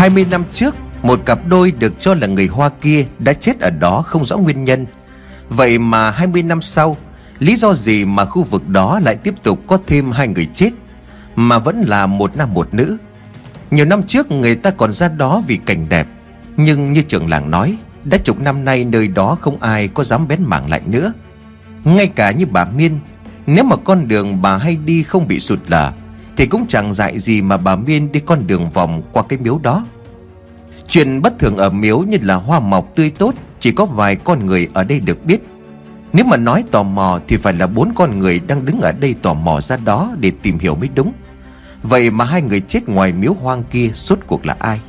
20 năm trước, Một cặp đôi được cho là người Hoa kia Đã chết ở đó không rõ nguyên nhân. Vậy mà 20 năm sau, Lý do gì mà khu vực đó lại tiếp tục có thêm hai người chết Mà vẫn là một nam một nữ? Nhiều năm trước, người ta còn ra đó vì cảnh đẹp. Nhưng như trưởng làng nói, Đã chục năm nay nơi đó không ai có dám bén mảng lại nữa. Ngay cả như bà Miên, Nếu mà con đường bà hay đi không bị sụt lở thì cũng chẳng dại gì mà bà Miên đi con đường vòng qua cái miếu đó. Chuyện bất thường ở miếu như là hoa mọc tươi tốt, Chỉ có vài con người ở đây được biết. Nếu mà nói tò mò thì phải là bốn con người đang đứng ở đây tò mò ra đó để tìm hiểu mới đúng. Vậy mà hai người chết ngoài miếu hoang kia suốt cuộc là ai?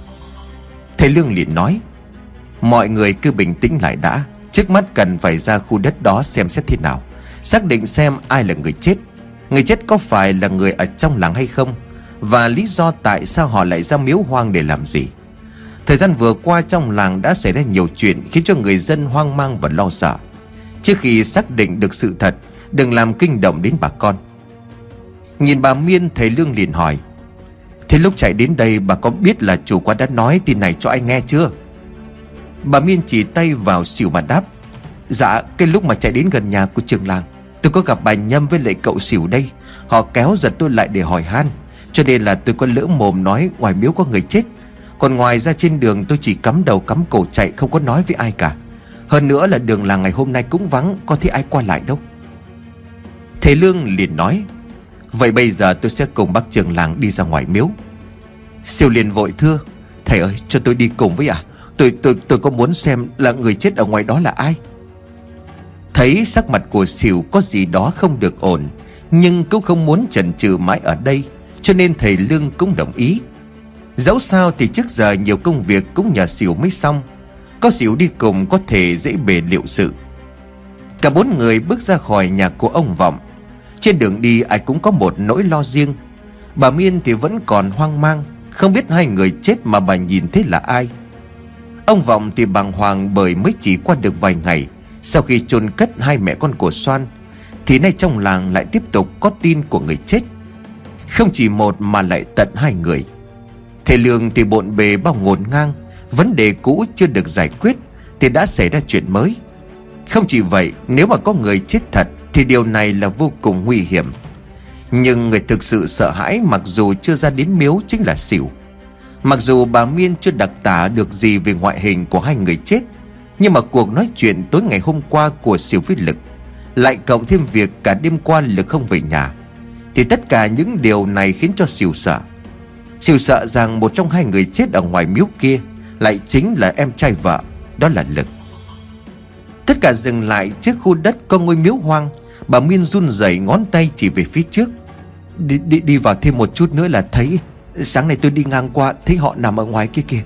Thầy Lương liền nói, Mọi người cứ bình tĩnh lại đã, Trước mắt cần phải ra khu đất đó xem xét thế nào, Xác định xem ai là người chết. Người chết có phải là người ở trong làng hay không? Và lý do tại sao họ lại ra miếu hoang để làm gì? Thời gian vừa qua trong làng đã xảy ra nhiều chuyện Khiến cho người dân hoang mang và lo sợ. Trước khi xác định được sự thật, Đừng làm kinh động đến bà con. Nhìn bà Miên, thầy Lương liền hỏi, Thế lúc chạy đến đây, bà có biết là chủ quán đã nói tin này cho anh nghe chưa? Bà Miên chỉ tay vào xỉu mà đáp Dạ cái lúc mà chạy đến gần nhà của trường làng. Tôi có gặp bà Nhâm với lại cậu xỉu đây. Họ kéo giật tôi lại để hỏi han. Cho nên là tôi có lỡ mồm nói ngoài miếu có người chết. Còn ngoài ra trên đường tôi chỉ cắm đầu cắm cổ chạy, Không có nói với ai cả. Hơn nữa là đường làng ngày hôm nay cũng vắng, Có thấy ai qua lại đâu. Thế Lương liền nói, Vậy bây giờ tôi sẽ cùng bác trường làng đi ra ngoài miếu. Siêu liền vội, thưa, Thầy ơi, cho tôi đi cùng với à Tôi tôi tôi có muốn xem là người chết ở ngoài đó là ai? Thấy sắc mặt của xỉu có gì đó không được ổn, Nhưng cũng không muốn chần chừ mãi ở đây, Cho nên thầy Lương cũng đồng ý. Dẫu sao thì trước giờ nhiều công việc cũng nhờ xỉu mới xong, Có xỉu đi cùng có thể dễ bề liệu sự. Cả bốn người bước ra khỏi nhà của ông Vọng. Trên đường đi ai cũng có một nỗi lo riêng. Bà Miên thì vẫn còn hoang mang, Không biết hai người chết mà bà nhìn thấy là ai. Ông Vọng thì bàng hoàng bởi mới chỉ qua được vài ngày. Sau khi chôn cất hai mẹ con của Soan, Thì nay trong làng lại tiếp tục có tin của người chết. Không chỉ một mà lại tận hai người. Thầy Lương thì bộn bề bao ngổn ngang, Vấn đề cũ chưa được giải quyết Thì đã xảy ra chuyện mới. Không chỉ vậy, nếu mà có người chết thật Thì điều này là vô cùng nguy hiểm. Nhưng người thực sự sợ hãi Mặc dù chưa ra đến miếu chính là xỉu. Mặc dù bà Miên chưa đặc tả được gì về ngoại hình của hai người chết nhưng mà cuộc nói chuyện tối ngày hôm qua của Siêu Viết Lực Lại cộng thêm việc cả đêm qua Lực không về nhà Thì tất cả những điều này khiến cho Siêu sợ. Siêu sợ rằng một trong hai người chết ở ngoài miếu kia Lại chính là em trai vợ Đó là Lực. Tất cả dừng lại trước khu đất có ngôi miếu hoang Bà Miên run rẩy ngón tay chỉ về phía trước. Đi, đi, đi vào thêm một chút nữa là thấy Sáng nay tôi đi ngang qua Thấy họ nằm ở ngoài kia kìa.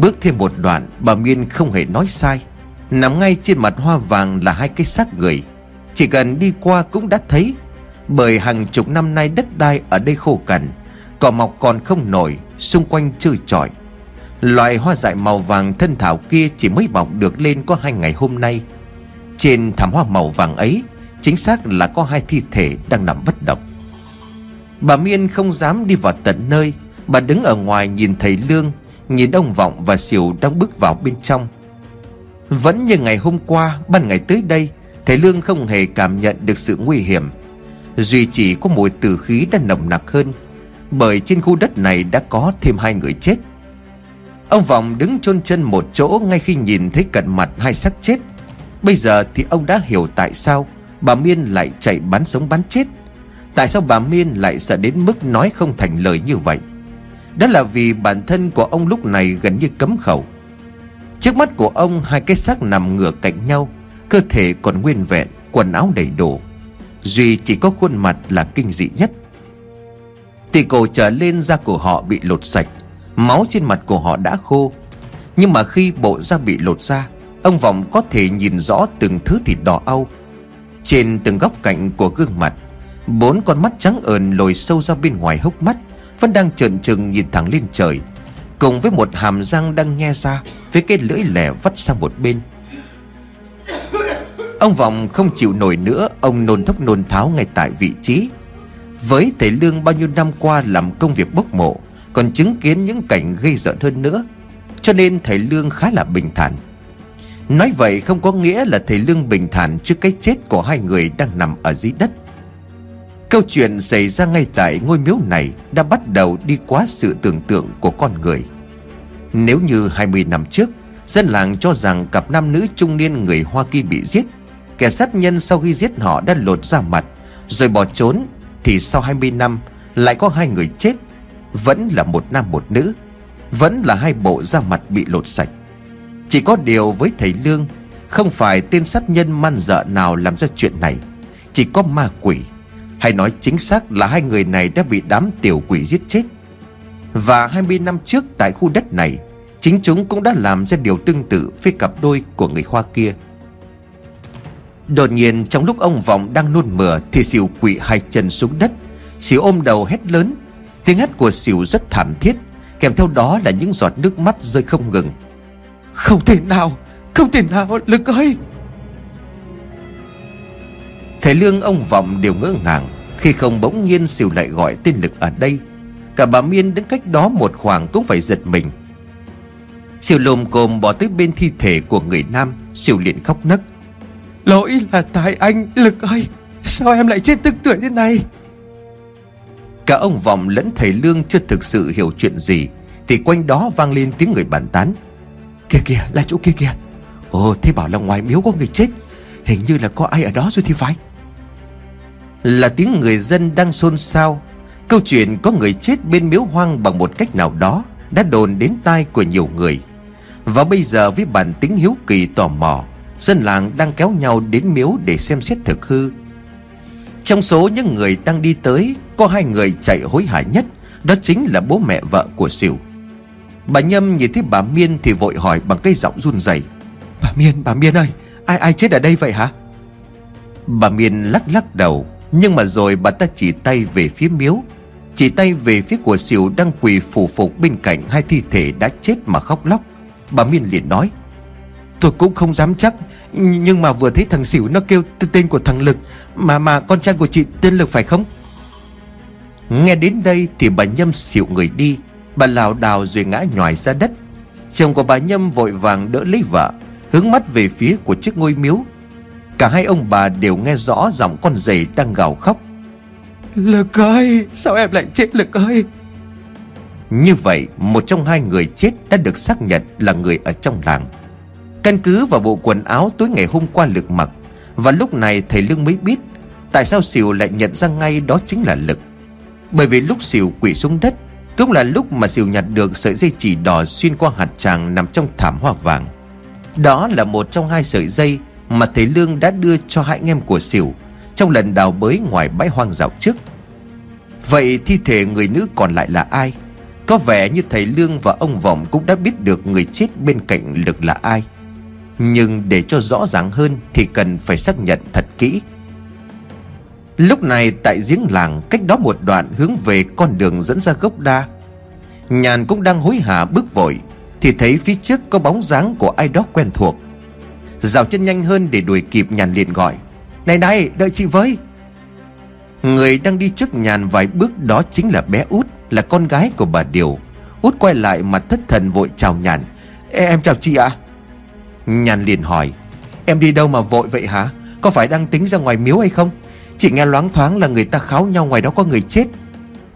Bước thêm một đoạn, Bà Miên không hề nói sai. Nằm ngay trên mặt hoa vàng là hai cái xác người. Chỉ cần đi qua cũng đã thấy. Bởi hàng chục năm nay đất đai ở đây khô cằn, Cỏ mọc còn không nổi, Xung quanh trơ trọi. Loại hoa dại màu vàng thân thảo kia Chỉ mới mọc được lên có hai ngày hôm nay. Trên thảm hoa màu vàng ấy, Chính xác là có hai thi thể đang nằm bất động. Bà Miên không dám đi vào tận nơi. Bà đứng ở ngoài nhìn thầy Lương. Nhìn ông Vọng và Sỉu đang bước vào bên trong. Vẫn như ngày hôm qua, Ban ngày tới đây Thầy Lương không hề cảm nhận được sự nguy hiểm. Duy chỉ có mùi tử khí đã nồng nặc hơn, Bởi trên khu đất này đã có thêm hai người chết. Ông Vọng đứng chôn chân một chỗ Ngay khi nhìn thấy cận mặt hai xác chết. Bây giờ thì ông đã hiểu tại sao Bà Miên lại chạy bán sống bán chết. Tại sao bà Miên lại sợ đến mức nói không thành lời như vậy? Đó là vì bản thân của ông lúc này gần như cấm khẩu. Trước mắt của ông, hai cái xác nằm ngửa cạnh nhau, Cơ thể còn nguyên vẹn, Quần áo đầy đủ. Duy chỉ có khuôn mặt là kinh dị nhất. Tỷ cổ trở lên da của họ bị lột sạch, Máu trên mặt của họ đã khô. Nhưng mà khi bộ da bị lột ra, Ông Vọng có thể nhìn rõ từng thứ thịt đỏ au. Trên từng góc cạnh của gương mặt, Bốn con mắt trắng ờn lồi sâu ra bên ngoài hốc mắt. Vẫn đang trợn trừng nhìn thẳng lên trời, Cùng với một hàm răng đang nghe ra Với cái lưỡi lẻ vắt sang một bên. Ông Vọng không chịu nổi nữa, Ông nôn thốc nôn tháo ngay tại vị trí. Với thầy Lương bao nhiêu năm qua làm công việc bốc mộ, Còn chứng kiến những cảnh gây rợn hơn nữa, Cho nên thầy Lương khá là bình thản. Nói vậy không có nghĩa là thầy Lương bình thản trước cái chết của hai người đang nằm ở dưới đất. Câu chuyện xảy ra ngay tại ngôi miếu này đã bắt đầu đi quá sự tưởng tượng của con người. Nếu như 20 năm trước, Dân làng cho rằng cặp nam nữ trung niên người Hoa Kỳ bị giết, Kẻ sát nhân sau khi giết họ đã lột ra mặt, Rồi bỏ trốn, Thì sau 20 năm lại có hai người chết, Vẫn là một nam một nữ, Vẫn là hai bộ da mặt bị lột sạch. Chỉ có điều với thầy Lương, Không phải tên sát nhân man dợ nào làm ra chuyện này, Chỉ có ma quỷ. Hay nói chính xác là hai người này đã bị đám tiểu quỷ giết chết. Và 20 năm trước tại khu đất này, Chính chúng cũng đã làm ra điều tương tự với cặp đôi của người Hoa kia. Đột nhiên, trong lúc ông Vọng đang nôn mửa Thì xỉu quỵ hai chân xuống đất. Xỉu ôm đầu hét lớn. Tiếng hét của xỉu rất thảm thiết, Kèm theo đó là những giọt nước mắt rơi không ngừng. Không thể nào, Không thể nào, Lực ơi! Thầy Lương ông Vọng đều ngỡ ngàng Khi không bỗng nhiên xỉu lại gọi tên Lực ở đây. Cả bà Miên đứng cách đó một khoảng cũng phải giật mình. Siêu lồm cồm bỏ tới bên thi thể của người nam Siêu liền khóc nấc. Lỗi là tại anh Lực ơi Sao em lại chết tức tuổi thế này? Cả ông Vọng lẫn thầy Lương chưa thực sự hiểu chuyện gì Thì quanh đó vang lên tiếng người bàn tán. Kìa kìa là chỗ kia kìa. Ồ thế bảo là ngoài miếu có người chết. Hình như là có ai ở đó rồi thì phải Là tiếng người dân đang xôn xao. Câu chuyện có người chết bên miếu hoang bằng một cách nào đó Đã đồn đến tai của nhiều người. Và bây giờ với bản tính hiếu kỳ tò mò Dân làng đang kéo nhau đến miếu để xem xét thực hư. Trong số những người đang đi tới Có hai người chạy hối hả nhất Đó chính là bố mẹ vợ của Sỉu Bà Nhâm nhìn thấy bà Miên thì vội hỏi bằng cây giọng run rẩy. Bà Miên, bà Miên ơi Ai ai chết ở đây vậy hả? Bà Miên lắc lắc đầu nhưng mà rồi bà ta chỉ tay về phía miếu. Chỉ tay về phía của Sỉu đang quỳ phủ phục bên cạnh hai thi thể đã chết mà khóc lóc. Bà Miên liền nói, Tôi cũng không dám chắc Nhưng mà vừa thấy thằng xỉu nó kêu tên của thằng Lực, Mà mà con trai của chị tên Lực phải không? Nghe đến đây thì bà Nhâm xỉu người đi. Bà lảo đảo rồi ngã nhòi ra đất. Chồng của bà Nhâm vội vàng đỡ lấy vợ, Hướng mắt về phía của chiếc ngôi miếu. Cả hai ông bà đều nghe rõ giọng con rể đang gào khóc. Lực ơi Sao em lại chết Lực ơi? Như vậy một trong hai người chết đã được xác nhận là người ở trong làng. Căn cứ vào bộ quần áo tối ngày hôm qua Lực mặc Và lúc này thầy Lương mới biết Tại sao Sỉu lại nhận ra ngay đó chính là Lực. Bởi vì lúc Sỉu quỷ xuống đất Cũng là lúc mà Sỉu nhặt được sợi dây chỉ đỏ xuyên qua hạt tràng nằm trong thảm hoa vàng. Đó là một trong hai sợi dây mà thầy Lương đã đưa cho hai anh em của xỉu Trong lần đào bới ngoài bãi hoang dạo trước. Vậy thi thể người nữ còn lại là ai? Có vẻ như thầy Lương và ông Vọng cũng đã biết được người chết bên cạnh Lực là ai. Nhưng để cho rõ ràng hơn Thì cần phải xác nhận thật kỹ. Lúc này tại giếng làng, Cách đó một đoạn hướng về con đường dẫn ra gốc đa, Nhàn cũng đang hối hả bước vội, Thì thấy phía trước có bóng dáng của ai đó quen thuộc. Dạo chân nhanh hơn để đuổi kịp Nhàn liền gọi. Này này, đợi chị với. Người đang đi trước Nhàn vài bước đó chính là bé út, Là con gái của bà Điều. Út quay lại mặt thất thần vội chào Nhàn. Em chào chị ạ. À? Nhàn liền hỏi, Em đi đâu mà vội vậy hả? Có phải đang tính ra ngoài miếu hay không? Chị nghe loáng thoáng là người ta kháo nhau ngoài đó có người chết.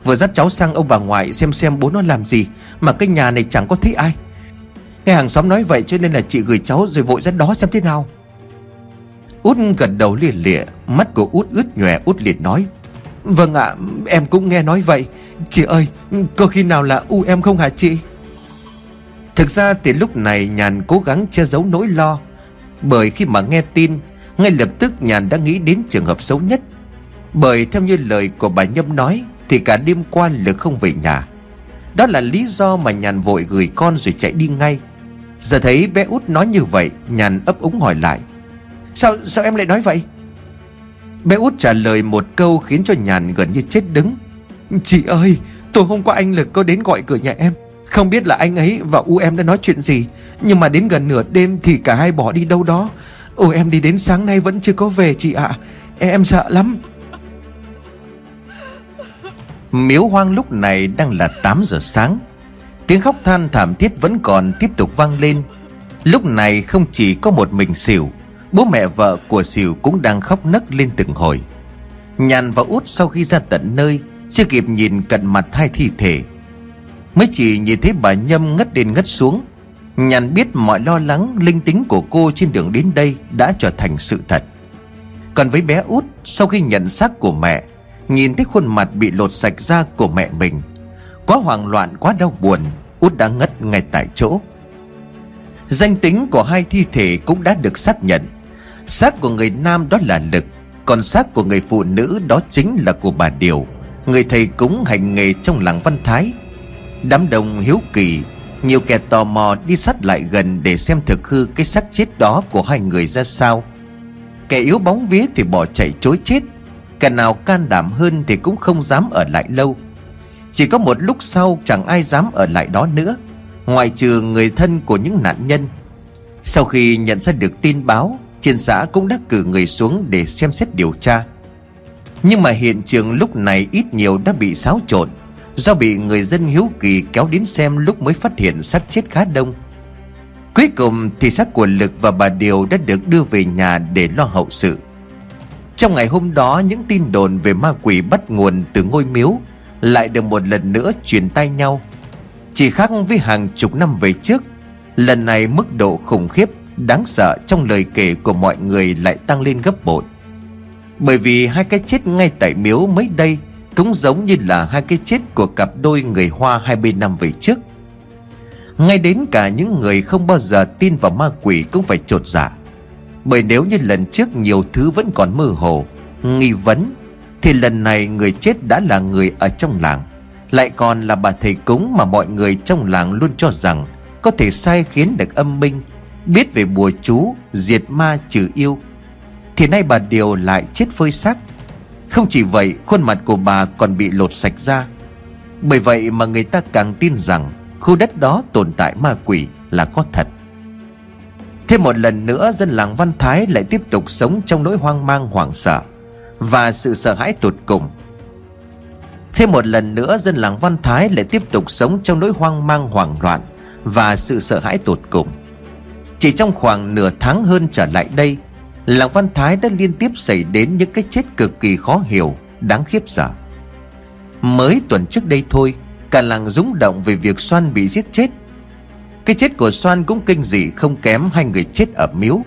Vừa dắt cháu sang ông bà ngoại xem xem bố nó làm gì, Mà cái nhà này chẳng có thấy ai. Nghe hàng xóm nói vậy cho nên là chị gửi cháu rồi vội ra đó xem thế nào. Út gật đầu liền lịa, Mắt của Út ướt nhòe, Út liền nói Vâng ạ, em cũng nghe nói vậy. Chị ơi, có khi nào là u em không hả chị? Thực ra thì lúc này Nhàn cố gắng che giấu nỗi lo, Bởi khi mà nghe tin, Ngay lập tức Nhàn đã nghĩ đến trường hợp xấu nhất. Bởi theo như lời của bà Nhâm nói, Thì cả đêm qua Lực không về nhà. Đó là lý do mà Nhàn vội gửi con rồi chạy đi ngay. Giờ thấy bé út nói như vậy, Nhàn ấp úng hỏi lại. Sao sao em lại nói vậy? Bé út trả lời một câu khiến cho Nhàn gần như chết đứng. Chị ơi, Tối hôm qua anh Lực có đến gọi cửa nhà em. Không biết là anh ấy và U em đã nói chuyện gì, Nhưng mà đến gần nửa đêm thì cả hai bỏ đi đâu đó. U em đi đến sáng nay vẫn chưa có về chị ạ. À. Em sợ lắm. Miếu hoang lúc này đang là 8 giờ sáng. Tiếng khóc than thảm thiết vẫn còn tiếp tục vang lên. Lúc này không chỉ có một mình xỉu Bố mẹ vợ của xỉu cũng đang khóc nấc lên từng hồi. Nhàn và út sau khi ra tận nơi, Chưa kịp nhìn cận mặt hai thi thể. Mới chỉ nhìn thấy bà Nhâm ngất đến ngất xuống, Nhàn biết mọi lo lắng, linh tính của cô trên đường đến đây đã trở thành sự thật. Còn với bé út, sau khi nhận xác của mẹ, Nhìn thấy khuôn mặt bị lột sạch da của mẹ mình, Quá hoảng loạn, quá đau buồn Út đã ngất ngay tại chỗ. Danh tính của hai thi thể cũng đã được xác nhận. Xác của người nam đó là Lực, Còn xác của người phụ nữ đó chính là của bà Điều. Người thầy cúng hành nghề trong làng Văn Thái. Đám đông hiếu kỳ, Nhiều kẻ tò mò đi sát lại gần Để xem thực hư cái xác chết đó của hai người ra sao. Kẻ yếu bóng vía thì bỏ chạy chối chết. Kẻ nào can đảm hơn thì cũng không dám ở lại lâu. Chỉ có một lúc sau chẳng ai dám ở lại đó nữa. Ngoại trừ người thân của những nạn nhân. Sau khi nhận ra được tin báo, Trên xã cũng đã cử người xuống để xem xét điều tra. Nhưng mà hiện trường lúc này ít nhiều đã bị xáo trộn, Do bị người dân hiếu kỳ kéo đến xem lúc mới phát hiện xác chết khá đông. Cuối cùng thì xác của Lực và bà Điều đã được đưa về nhà để lo hậu sự. Trong ngày hôm đó, những tin đồn về ma quỷ bắt nguồn từ ngôi miếu lại được một lần nữa truyền tay nhau. Chỉ khác với hàng chục năm về trước, Lần này mức độ khủng khiếp, Đáng sợ trong lời kể của mọi người lại tăng lên gấp bội. Bởi vì hai cái chết ngay tại miếu mới đây cũng giống như là hai cái chết của cặp đôi người Hoa 20 năm về trước. Ngay đến cả những người không bao giờ tin vào ma quỷ cũng phải trột dạ. Bởi nếu như lần trước nhiều thứ vẫn còn mơ hồ, Nghi vấn thì lần này người chết đã là người ở trong làng. Lại còn là bà thầy cúng mà mọi người trong làng luôn cho rằng Có thể sai khiến được âm minh Biết về bùa chú, diệt ma trừ yêu. Thì nay bà Điều lại chết phơi xác. Không chỉ vậy khuôn mặt của bà còn bị lột sạch ra. Bởi vậy mà người ta càng tin rằng Khu đất đó tồn tại ma quỷ là có thật. Thêm một lần nữa dân làng Văn Thái lại tiếp tục sống trong nỗi hoang mang hoảng sợ. Và sự sợ hãi tột cùng. Thêm một lần nữa, dân làng Văn Thái lại tiếp tục sống trong nỗi hoang mang, hoảng loạn Và sự sợ hãi tột cùng. Chỉ trong khoảng nửa tháng hơn trở lại đây, Làng Văn Thái đã liên tiếp xảy đến những cái chết cực kỳ khó hiểu, Đáng khiếp sợ. Mới tuần trước đây thôi, Cả làng rúng động về việc Soan bị giết chết. Cái chết của Soan cũng kinh dị, không kém hai người chết ở miếu.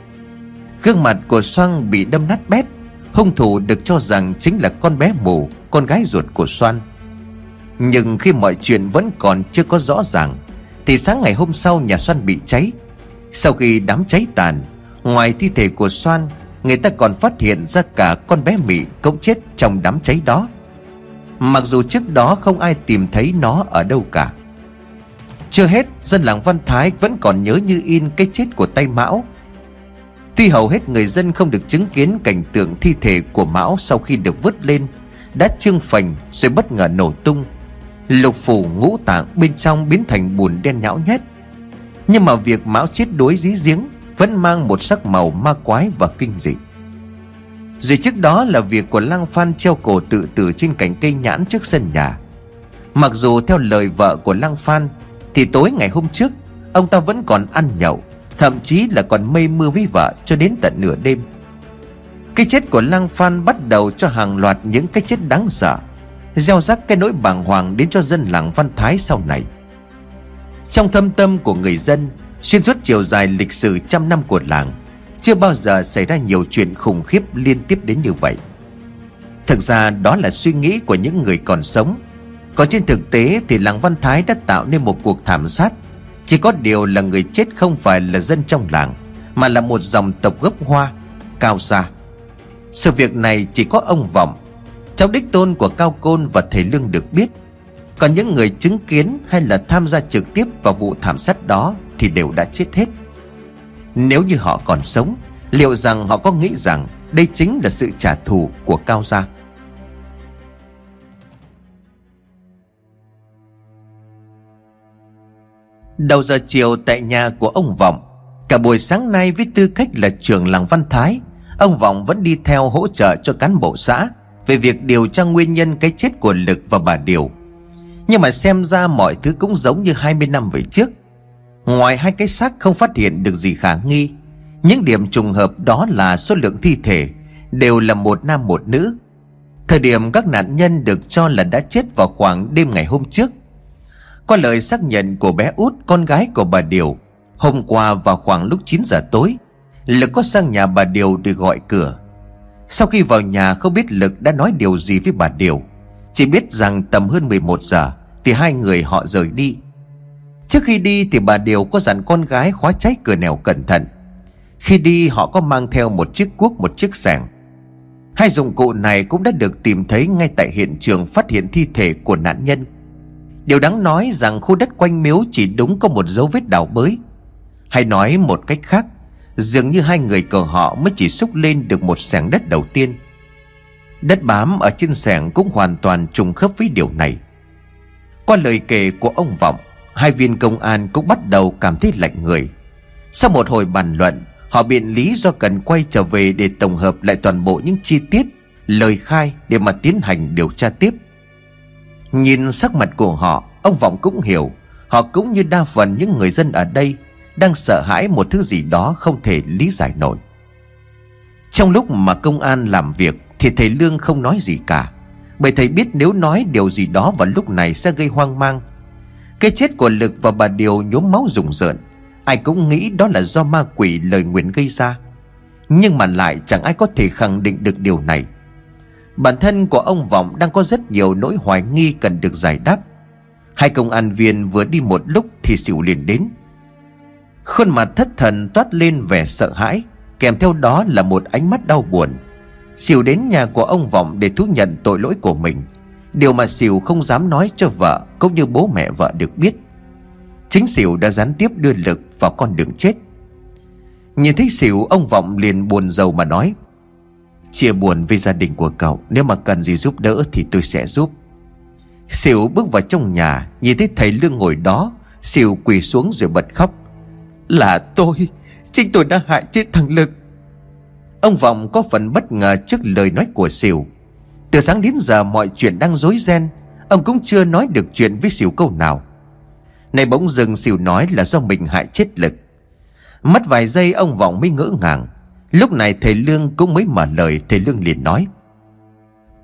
Gương mặt của Soan bị đâm nát bét Hung thủ được cho rằng chính là con bé mù, Con gái ruột của Soan. Nhưng khi mọi chuyện vẫn còn chưa có rõ ràng, Thì sáng ngày hôm sau nhà Soan bị cháy. Sau khi đám cháy tàn, Ngoài thi thể của Soan, Người ta còn phát hiện ra cả con bé Mỹ cũng chết trong đám cháy đó. Mặc dù trước đó không ai tìm thấy nó ở đâu cả. Chưa hết, dân làng Văn Thái vẫn còn nhớ như in cái chết của tay Mão. Tuy hầu hết người dân không được chứng kiến cảnh tượng thi thể của Mão sau khi được vứt lên, Đã trương phành rồi bất ngờ nổ tung. Lục phủ ngũ tạng bên trong biến thành bùn đen nhão nhét. Nhưng mà việc Mão chết đuối dí giếng vẫn mang một sắc màu ma quái và kinh dị. Rồi trước đó là việc của Lăng Phan treo cổ tự tử trên cành cây nhãn trước sân nhà. Mặc dù theo lời vợ của Lăng Phan, Thì tối ngày hôm trước, Ông ta vẫn còn ăn nhậu. Thậm chí là còn mây mưa với vợ cho đến tận nửa đêm. Cái chết của Lăng Phan bắt đầu cho hàng loạt những cái chết đáng sợ, Gieo rắc cái nỗi bàng hoàng đến cho dân làng Văn Thái sau này. Trong thâm tâm của người dân, Xuyên suốt chiều dài lịch sử trăm năm của làng, Chưa bao giờ xảy ra nhiều chuyện khủng khiếp liên tiếp đến như vậy. Thực ra đó là suy nghĩ của những người còn sống. Còn trên thực tế thì làng Văn Thái đã tạo nên một cuộc thảm sát chỉ có điều là người chết không phải là dân trong làng, Mà là một dòng tộc gốc hoa, Cao xa Sự việc này chỉ có ông Vọng, Cháu đích tôn của Cao Côn và thầy Lương được biết. Còn những người chứng kiến hay là tham gia trực tiếp vào vụ thảm sát đó thì đều đã chết hết. Nếu như họ còn sống, Liệu rằng họ có nghĩ rằng Đây chính là sự trả thù của Cao Gia Đầu giờ chiều tại nhà của ông Vọng. Cả buổi sáng nay với tư cách là trưởng làng Văn Thái, Ông Vọng vẫn đi theo hỗ trợ cho cán bộ xã Về việc điều tra nguyên nhân cái chết của Lực và bà Điều. Nhưng mà xem ra mọi thứ cũng giống như 20 năm về trước. Ngoài hai cái xác không phát hiện được gì khả nghi, Những điểm trùng hợp đó là số lượng thi thể Đều là một nam một nữ. Thời điểm các nạn nhân được cho là đã chết vào khoảng đêm ngày hôm trước có lời xác nhận của bé út, con gái của bà Điều. Hôm qua vào khoảng lúc 9 giờ tối, Lực có sang nhà bà Điều để gọi cửa. Sau khi vào nhà, không biết Lực đã nói điều gì với bà Điều. Chỉ biết rằng tầm hơn 11 giờ Thì hai người họ rời đi. Trước khi đi thì bà Điều có dặn con gái khóa trái cửa nẻo cẩn thận. Khi đi, họ có mang theo một chiếc cuốc, một chiếc sẻng. Hai dụng cụ này cũng đã được tìm thấy ngay tại hiện trường phát hiện thi thể của nạn nhân. Điều đáng nói rằng khu đất quanh miếu chỉ đúng có một dấu vết đào bới. Hay nói một cách khác, Dường như hai người cờ họ mới chỉ xúc lên được một sẻng đất đầu tiên. Đất bám ở trên sẻng cũng hoàn toàn trùng khớp với điều này. Qua lời kể của ông Vọng, Hai viên công an cũng bắt đầu cảm thấy lạnh người. Sau một hồi bàn luận, Họ biện lý do cần quay trở về để tổng hợp lại toàn bộ những chi tiết, Lời khai để mà tiến hành điều tra tiếp. Nhìn sắc mặt của họ, Ông Vọng cũng hiểu. Họ cũng như đa phần những người dân ở đây Đang sợ hãi một thứ gì đó không thể lý giải nổi. Trong lúc mà công an làm việc Thì thầy Lương không nói gì cả, Bởi thầy biết nếu nói điều gì đó vào lúc này sẽ gây hoang mang. Cái chết của Lực và bà Điều nhốm máu rùng rợn, Ai cũng nghĩ đó là do ma quỷ lời nguyện gây ra. Nhưng mà lại chẳng ai có thể khẳng định được điều này. Bản thân của ông Vọng đang có rất nhiều nỗi hoài nghi cần được giải đáp. Hai công an viên vừa đi một lúc thì xỉu liền đến. Khuôn mặt thất thần toát lên vẻ sợ hãi, Kèm theo đó là một ánh mắt đau buồn. Xỉu đến nhà của ông Vọng để thú nhận tội lỗi của mình. Điều mà Xỉu không dám nói cho vợ Cũng như bố mẹ vợ được biết. Chính Sỉu đã gián tiếp đưa Lực vào con đường chết. Nhìn thấy Sỉu ông Vọng liền buồn rầu mà nói Chia buồn với gia đình của cậu, Nếu mà cần gì giúp đỡ thì tôi sẽ giúp. Xỉu bước vào trong nhà, Nhìn thấy thầy Lương ngồi đó, Xỉu quỳ xuống rồi bật khóc. Là tôi, Chính tôi đã hại chết thằng Lực. Ông Vọng có phần bất ngờ trước lời nói của Xỉu. Từ sáng đến giờ mọi chuyện đang rối ren, Ông cũng chưa nói được chuyện với Xỉu câu nào. Này bỗng dừng, xỉu nói là do mình hại chết lực. Mất vài giây, ông Vọng mới ngỡ ngàng. Lúc này thầy Lương cũng mới mở lời, Thầy Lương liền nói,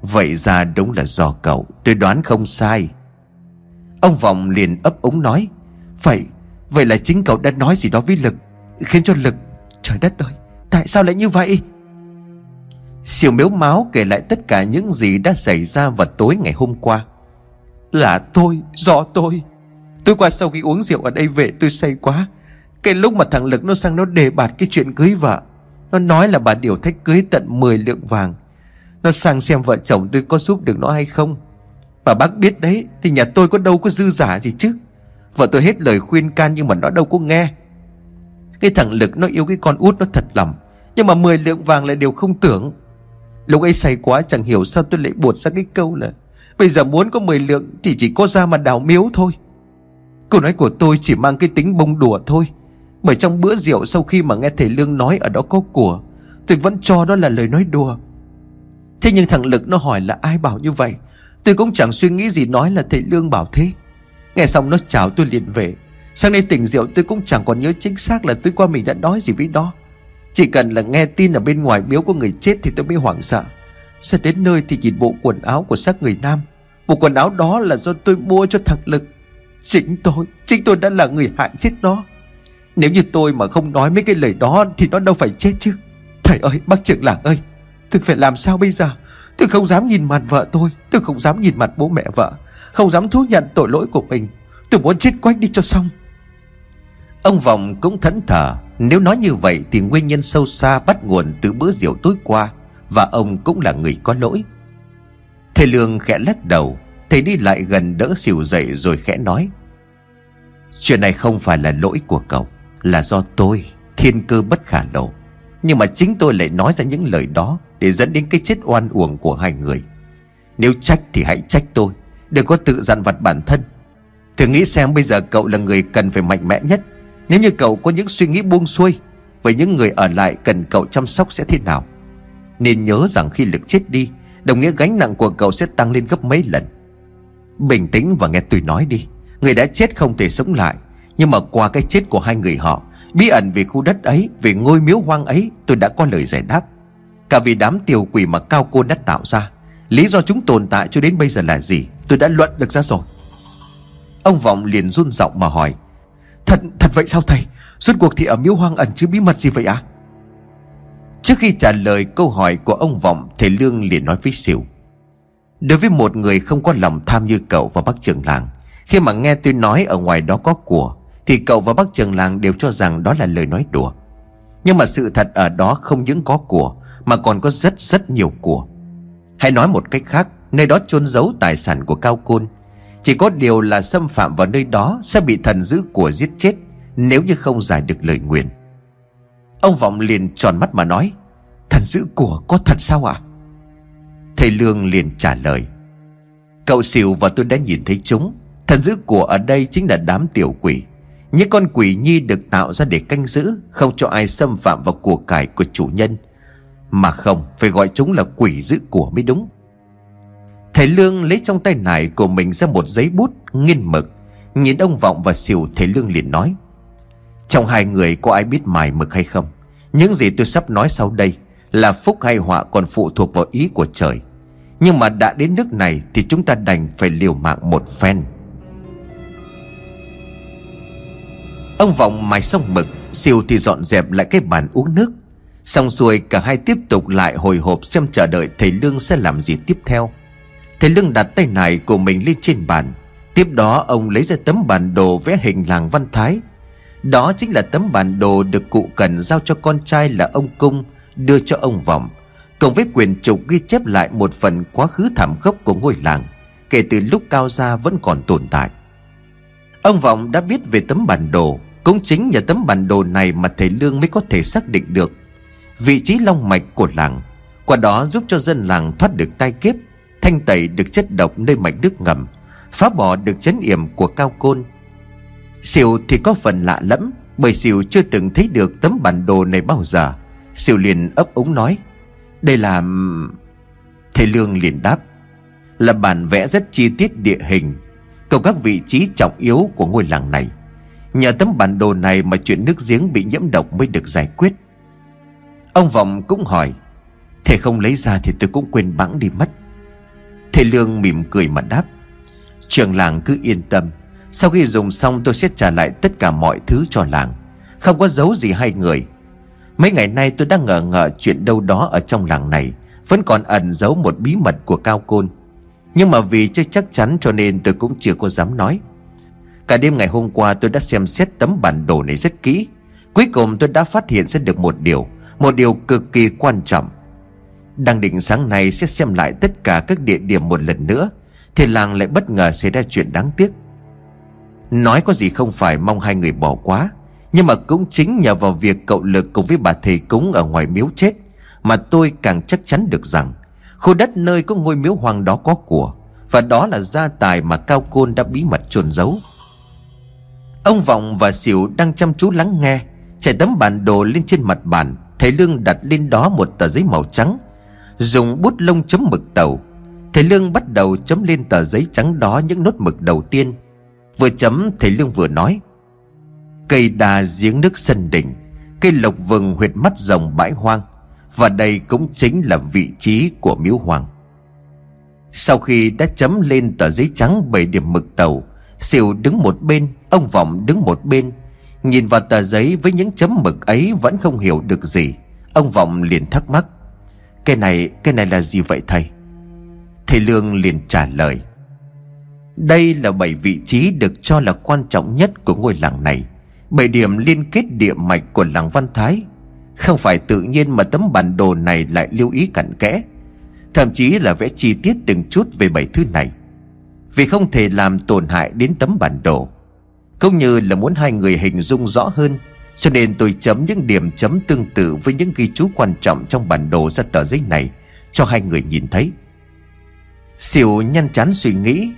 Vậy ra đúng là do cậu, Tôi đoán không sai. Ông Vọng liền ấp úng nói, Vậy Vậy là chính cậu đã nói gì đó với Lực, Khiến cho Lực, Trời đất ơi, Tại sao lại như vậy? Siêu miếu máu kể lại tất cả những gì đã xảy ra vào tối ngày hôm qua. Là tôi, Do tôi. Tôi qua sau khi uống rượu ở đây về, tôi say quá. Cái lúc mà thằng Lực nó sang nó đề bạt cái chuyện cưới vợ nó nói là bà Điều thách cưới tận 10 lượng vàng. Nó sang xem vợ chồng tôi có giúp được nó hay không. Bà bác biết đấy, Thì nhà tôi có đâu có dư giả gì chứ. Vợ tôi hết lời khuyên can nhưng mà nó đâu có nghe. Cái thằng Lực nó yêu cái con út nó thật lòng, Nhưng mà 10 lượng vàng là điều không tưởng. Lúc ấy say quá, chẳng hiểu sao tôi lại buột ra cái câu là, Bây giờ muốn có 10 lượng thì chỉ có ra mà đào miếu thôi. Câu nói của tôi chỉ mang cái tính bông đùa thôi. Bởi trong bữa rượu sau khi mà nghe thầy Lương nói ở đó có của Tôi vẫn cho đó là lời nói đùa. Thế nhưng thằng Lực nó hỏi là ai bảo như vậy? Tôi cũng chẳng suy nghĩ gì nói là thầy Lương bảo thế. Nghe xong nó chào tôi liền về. Sáng nay tỉnh rượu tôi cũng chẳng còn nhớ chính xác là tôi qua mình đã nói gì với nó. Chỉ cần là nghe tin ở bên ngoài miếu có người chết thì tôi mới hoảng sợ. Sẽ đến nơi thì nhìn bộ quần áo của xác người nam. Bộ quần áo đó là do tôi mua cho thằng Lực. Chính tôi, chính tôi đã là người hại chết nó. Nếu như tôi mà không nói mấy cái lời đó Thì nó đâu phải chết chứ. Thầy ơi, bác trưởng làng ơi Tôi phải làm sao bây giờ? Tôi không dám nhìn mặt vợ tôi Tôi không dám nhìn mặt bố mẹ vợ Không dám thú nhận tội lỗi của mình. Tôi muốn chết quách đi cho xong. Ông Vọng cũng thẫn thờ Nếu nói như vậy thì nguyên nhân sâu xa bắt nguồn từ bữa rượu tối qua Và ông cũng là người có lỗi. Thầy Lương khẽ lắc đầu Thầy đi lại gần đỡ xỉu dậy rồi khẽ nói Chuyện này không phải là lỗi của cậu. Là do tôi, Thiên cơ bất khả lộ. Nhưng mà chính tôi lại nói ra những lời đó Để dẫn đến cái chết oan uổng của hai người. Nếu trách thì hãy trách tôi, Đừng có tự dặn vặt bản thân. Thử nghĩ xem bây giờ cậu là người cần phải mạnh mẽ nhất. Nếu như cậu có những suy nghĩ buông xuôi Vậy những người ở lại cần cậu chăm sóc sẽ thế nào? Nên nhớ rằng khi lực chết đi, Đồng nghĩa gánh nặng của cậu sẽ tăng lên gấp mấy lần. Bình tĩnh và nghe tôi nói đi, Người đã chết không thể sống lại. Nhưng mà qua cái chết của hai người họ, Bí ẩn về khu đất ấy, Về ngôi miếu hoang ấy, Tôi đã có lời giải đáp. Cả vì đám tiểu quỷ mà cao côn đã tạo ra, Lý do chúng tồn tại cho đến bây giờ là gì, Tôi đã luận được ra rồi. Ông Vọng liền run giọng mà hỏi, Thật thật vậy sao thầy? Suốt cuộc thì ở miếu hoang ẩn chứ bí mật gì vậy ạ? À? Trước khi trả lời câu hỏi của ông Vọng, Thầy Lương liền nói với Sỉu Đối với một người không có lòng tham như cậu và bác trưởng làng, Khi mà nghe tôi nói ở ngoài đó có của thì cậu và bác trưởng làng đều cho rằng đó là lời nói đùa. Nhưng mà sự thật ở đó không những có của, Mà còn có rất rất nhiều của. Hay nói một cách khác, Nơi đó chôn giấu tài sản của Cao Côn, Chỉ có điều là xâm phạm vào nơi đó Sẽ bị thần giữ của giết chết, Nếu như không giải được lời nguyện. Ông Vọng liền tròn mắt mà nói, Thần giữ của có thật sao ạ? À? Thầy Lương liền trả lời, Cậu xỉu và tôi đã nhìn thấy chúng. Thần giữ của ở đây chính là đám tiểu quỷ. Những con quỷ nhi được tạo ra để canh giữ, Không cho ai xâm phạm vào của cải của chủ nhân. Mà không, Phải gọi chúng là quỷ giữ của mới đúng. Thầy Lương lấy trong tay nải của mình ra một giấy bút Nghiên mực. Nhìn ông Vọng và xỉu thầy Lương liền nói, Trong hai người có ai biết mài mực hay không? Những gì tôi sắp nói sau đây Là phúc hay họa còn phụ thuộc vào ý của trời. Nhưng mà đã đến nước này Thì chúng ta đành phải liều mạng một phen. Ông Vọng mài xong mực, Siêu thì dọn dẹp lại cái bàn uống nước. Xong xuôi, cả hai tiếp tục lại hồi hộp xem chờ đợi thầy Lương sẽ làm gì tiếp theo. Thầy Lương đặt tay này của mình lên trên bàn. Tiếp đó, ông lấy ra tấm bản đồ vẽ hình làng Văn Thái. Đó chính là tấm bản đồ được cụ cần giao cho con trai là ông Cung, Đưa cho ông Vọng. Cùng với quyền trục ghi chép lại một phần quá khứ thảm khốc của ngôi làng, Kể từ lúc cao gia vẫn còn tồn tại. Ông Vọng đã biết về tấm bản đồ. Cũng chính nhờ tấm bản đồ này mà thầy Lương mới có thể xác định được Vị trí long mạch của làng. Qua đó giúp cho dân làng thoát được tai kiếp, Thanh tẩy được chất độc nơi mạch nước ngầm, Phá bỏ được chấn yểm của cao côn. Siêu thì có phần lạ lẫm, Bởi Siêu chưa từng thấy được tấm bản đồ này bao giờ. Siêu liền ấp úng nói, Đây là... Thầy Lương liền đáp, Là bản vẽ rất chi tiết địa hình, Cầu các vị trí trọng yếu của ngôi làng này. Nhờ tấm bản đồ này mà chuyện nước giếng bị nhiễm độc mới được giải quyết. Ông Vọng cũng hỏi, Thầy không lấy ra thì tôi cũng quên bẵng đi mất. Thầy Lương mỉm cười mà đáp, Trường làng cứ yên tâm, Sau khi dùng xong tôi sẽ trả lại tất cả mọi thứ cho làng, Không có giấu gì hai người. Mấy ngày nay tôi đang ngờ ngợ chuyện đâu đó ở trong làng này, Vẫn còn ẩn giấu một bí mật của Cao Côn. Nhưng mà vì chưa chắc chắn cho nên tôi cũng chưa có dám nói. Cả đêm ngày hôm qua tôi đã xem xét tấm bản đồ này rất kỹ. Cuối cùng tôi đã phát hiện ra được một điều Một điều cực kỳ quan trọng. Đang định sáng nay sẽ xem lại tất cả các địa điểm một lần nữa, Thì làng lại bất ngờ xảy ra chuyện đáng tiếc. Nói có gì không phải mong hai người bỏ quá Nhưng mà cũng chính nhờ vào việc cậu lực cùng với bà thầy cúng ở ngoài miếu chết Mà tôi càng chắc chắn được rằng Khu đất nơi có ngôi miếu hoàng đó có của, Và đó là gia tài mà Cao Côn đã bí mật chôn giấu. Ông Vọng và Xỉu đang chăm chú lắng nghe, Chạy tấm bản đồ lên trên mặt bàn, Thầy Lương đặt lên đó một tờ giấy màu trắng, Dùng bút lông chấm mực tàu. Thầy Lương bắt đầu chấm lên tờ giấy trắng đó những nốt mực đầu tiên. Vừa chấm, thầy Lương vừa nói, Cây đà giếng nước sân đỉnh, Cây lộc vừng huyệt mắt rồng bãi hoang, Và đây cũng chính là vị trí của miếu hoàng. Sau khi đã chấm lên tờ giấy trắng bảy điểm mực tàu, Xỉu đứng một bên Ông Vọng đứng một bên Nhìn vào tờ giấy với những chấm mực ấy Vẫn không hiểu được gì. Ông Vọng liền thắc mắc Cái này, cái này là gì vậy thầy? Thầy Lương liền trả lời Đây là bảy vị trí được cho là quan trọng nhất của ngôi làng này. Bảy điểm liên kết địa mạch của làng Văn Thái. Không phải tự nhiên mà tấm bản đồ này lại lưu ý cặn kẽ. Thậm chí là vẽ chi tiết từng chút về bảy thứ này. Vì không thể làm tổn hại đến tấm bản đồ cũng như là muốn hai người hình dung rõ hơn, Cho nên tôi chấm những điểm chấm tương tự với những ghi chú quan trọng trong bản đồ ra tờ giấy này, Cho hai người nhìn thấy. Xỉu nhăn chán suy nghĩ,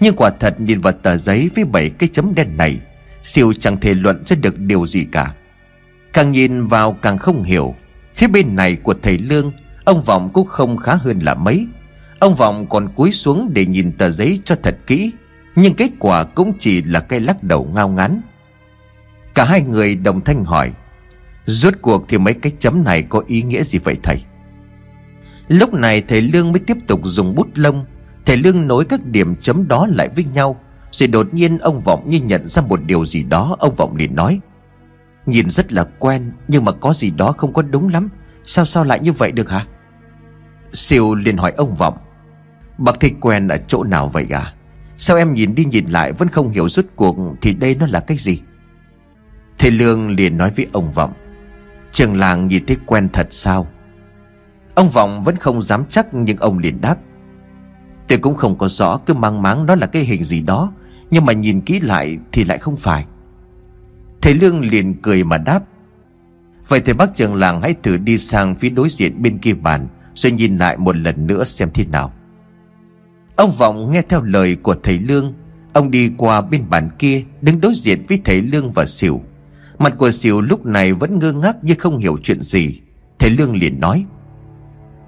Nhưng quả thật nhìn vào tờ giấy với bảy cái chấm đen này Xỉu chẳng thể luận ra được điều gì cả. Càng nhìn vào càng không hiểu, Phía bên này của thầy Lương, Ông Vọng cũng không khá hơn là mấy. Ông Vọng còn cúi xuống để nhìn tờ giấy cho thật kỹ. Nhưng kết quả cũng chỉ là cây lắc đầu ngao ngán. Cả hai người đồng thanh hỏi, Rốt cuộc thì mấy cái chấm này có ý nghĩa gì vậy thầy? Lúc này thầy Lương mới tiếp tục dùng bút lông. Thầy Lương nối các điểm chấm đó lại với nhau, Rồi đột nhiên ông Vọng như nhận ra một điều gì đó. Ông Vọng liền nói, Nhìn rất là quen, Nhưng mà có gì đó không có đúng lắm. Sao sao lại như vậy được hả? Siêu liền hỏi ông Vọng, Bác thầy quen ở chỗ nào vậy à Sao em nhìn đi nhìn lại Vẫn không hiểu rốt cuộc Thì đây nó là cái gì? Thầy Lương liền nói với ông Vọng. Trường làng nhìn thấy quen thật sao? Ông Vọng vẫn không dám chắc Nhưng ông liền đáp. Tôi cũng không có rõ, cứ mang máng nó là cái hình gì đó, Nhưng mà nhìn kỹ lại thì lại không phải. Thầy Lương liền cười mà đáp. Vậy thầy bác trường làng hãy thử đi sang phía đối diện bên kia bàn, Rồi nhìn lại một lần nữa xem thế nào. Ông Vọng nghe theo lời của thầy Lương. Ông đi qua bên bàn kia, Đứng đối diện với thầy Lương và Sỉu Mặt của Sỉu lúc này vẫn ngơ ngác như không hiểu chuyện gì. Thầy Lương liền nói,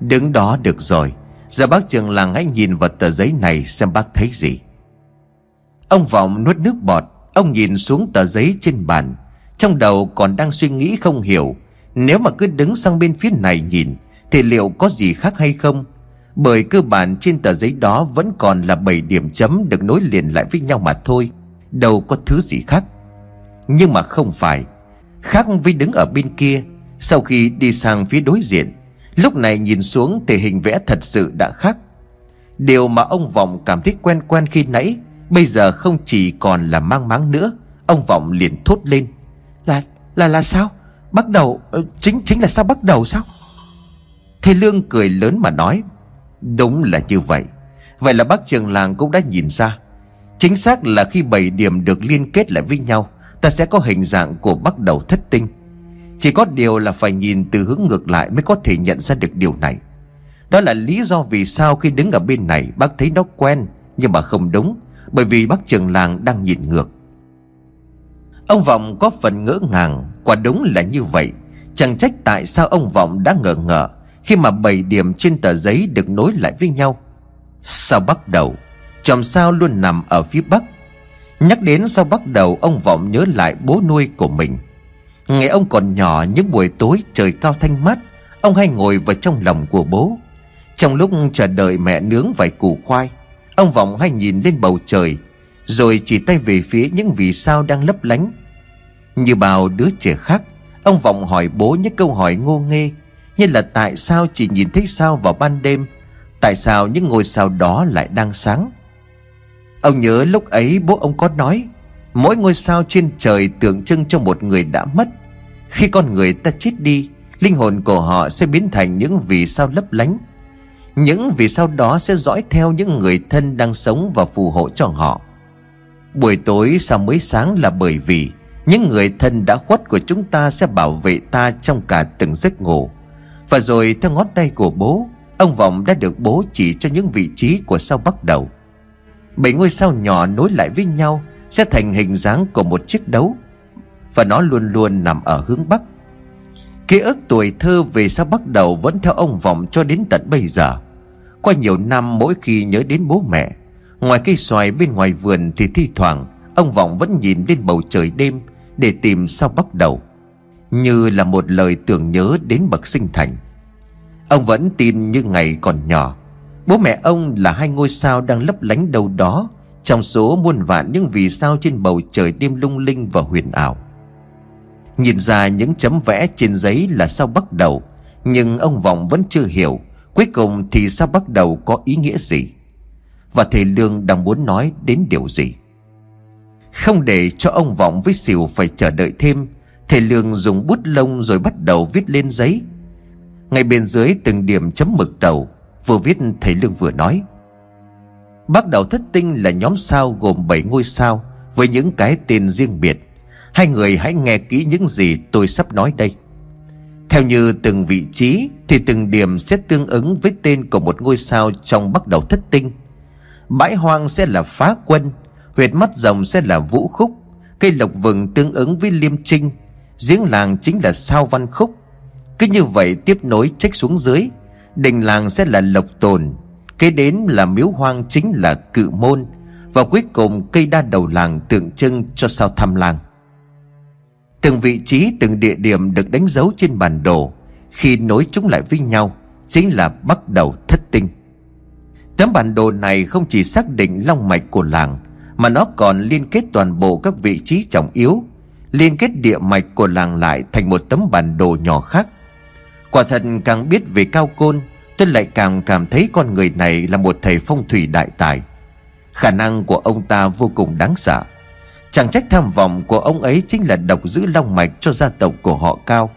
Đứng đó được rồi. Giờ bác trường làng hãy nhìn vào tờ giấy này xem bác thấy gì. Ông Vọng nuốt nước bọt. Ông nhìn xuống tờ giấy trên bàn. Trong đầu còn đang suy nghĩ không hiểu. Nếu mà cứ đứng sang bên phía này nhìn, Thì liệu có gì khác hay không? Bởi cơ bản trên tờ giấy đó Vẫn còn là 7 điểm chấm Được nối liền lại với nhau mà thôi. Đâu có thứ gì khác. Nhưng mà không phải. Khác với đứng ở bên kia, Sau khi đi sang phía đối diện, Lúc này nhìn xuống thì hình vẽ thật sự đã khác. Điều mà ông Vọng cảm thấy quen quen khi nãy, Bây giờ không chỉ còn là mang máng nữa, Ông Vọng liền thốt lên. Là là là sao? Bắt đầu ờ, Chính chính là sao bắt đầu sao? Thầy Lương cười lớn mà nói. Đúng là như vậy. Vậy là bác trường làng cũng đã nhìn ra. Chính xác là khi bảy điểm được liên kết lại với nhau, Ta sẽ có hình dạng của bắt đầu thất tinh. Chỉ có điều là phải nhìn từ hướng ngược lại Mới có thể nhận ra được điều này. Đó là lý do vì sao khi đứng ở bên này, Bác thấy nó quen, Nhưng mà không đúng, bởi vì bác trường làng đang nhìn ngược. Ông Vọng có phần ngỡ ngàng, Quả đúng là như vậy. Chẳng trách tại sao ông Vọng đã ngờ ngợ khi mà bảy điểm trên tờ giấy được nối lại với nhau. Sao bắt đầu, Chòm sao luôn nằm ở phía bắc. Nhắc đến sao bắt đầu, Ông Vọng nhớ lại bố nuôi của mình. Ngày ông còn nhỏ Những buổi tối trời cao thanh mát, Ông hay ngồi vào trong lòng của bố. Trong lúc chờ đợi mẹ nướng vài củ khoai, Ông Vọng hay nhìn lên bầu trời, Rồi chỉ tay về phía những vì sao đang lấp lánh. Như bao đứa trẻ khác, Ông Vọng hỏi bố những câu hỏi ngô nghê như là tại sao chỉ nhìn thấy sao vào ban đêm? Tại sao những ngôi sao đó lại đang sáng? Ông nhớ lúc ấy bố ông có nói, Mỗi ngôi sao trên trời tượng trưng cho một người đã mất. Khi con người ta chết đi, Linh hồn của họ sẽ biến thành những vì sao lấp lánh. Những vì sao đó sẽ dõi theo những người thân đang sống và phù hộ cho họ. Buổi tối sao mới sáng là bởi vì Những người thân đã khuất của chúng ta sẽ bảo vệ ta trong cả từng giấc ngủ. Và rồi theo ngón tay của bố, Ông Vọng đã được bố chỉ cho những vị trí của sao bắt đầu. Bảy ngôi sao nhỏ nối lại với nhau Sẽ thành hình dáng của một chiếc đấu, Và nó luôn luôn nằm ở hướng Bắc. Ký ức tuổi thơ về sao bắt đầu vẫn theo ông Vọng cho đến tận bây giờ. Qua nhiều năm mỗi khi nhớ đến bố mẹ, Ngoài cây xoài bên ngoài vườn thì thi thoảng, Ông Vọng vẫn nhìn lên bầu trời đêm Để tìm sao bắt đầu. Như là một lời tưởng nhớ đến bậc sinh thành. Ông vẫn tin như ngày còn nhỏ. Bố mẹ ông là hai ngôi sao đang lấp lánh đâu đó Trong số muôn vạn những vì sao trên bầu trời đêm lung linh và huyền ảo. Nhìn ra những chấm vẽ trên giấy là sao bắt đầu, Nhưng ông Vọng vẫn chưa hiểu Cuối cùng thì sao bắt đầu có ý nghĩa gì Và thầy Lương đang muốn nói đến điều gì. Không để cho ông Vọng với xỉu phải chờ đợi thêm Thầy Lương dùng bút lông rồi bắt đầu viết lên giấy. Ngay bên dưới từng điểm chấm mực đầu Vừa viết thầy Lương vừa nói. Bắt đầu thất tinh là nhóm sao gồm 7 ngôi sao Với những cái tên riêng biệt. Hai người hãy nghe kỹ những gì tôi sắp nói đây. Theo như từng vị trí thì từng điểm sẽ tương ứng với tên của một ngôi sao trong bắt đầu thất tinh. Bãi hoang sẽ là phá quân, huyệt mắt rồng sẽ là vũ khúc, cây lộc vừng tương ứng với liêm trinh, giếng làng chính là sao văn khúc. Cứ như vậy tiếp nối trách xuống dưới, Đình làng sẽ là lộc tồn Kế đến là miếu hoang chính là cự môn Và cuối cùng cây đa đầu làng tượng trưng cho sao thăm làng Từng vị trí từng địa điểm được đánh dấu trên bản đồ Khi nối chúng lại với nhau Chính là bắt đầu thất tinh Tấm bản đồ này không chỉ xác định long mạch của làng Mà nó còn liên kết toàn bộ các vị trí trọng yếu Liên kết địa mạch của làng lại thành một tấm bản đồ nhỏ khác. Quả thật càng biết về Cao Côn, Tôi lại càng cảm thấy con người này là một thầy phong thủy đại tài. Khả năng của ông ta vô cùng đáng sợ. Chẳng trách tham vọng của ông ấy chính là độc giữ long mạch cho gia tộc của họ Cao.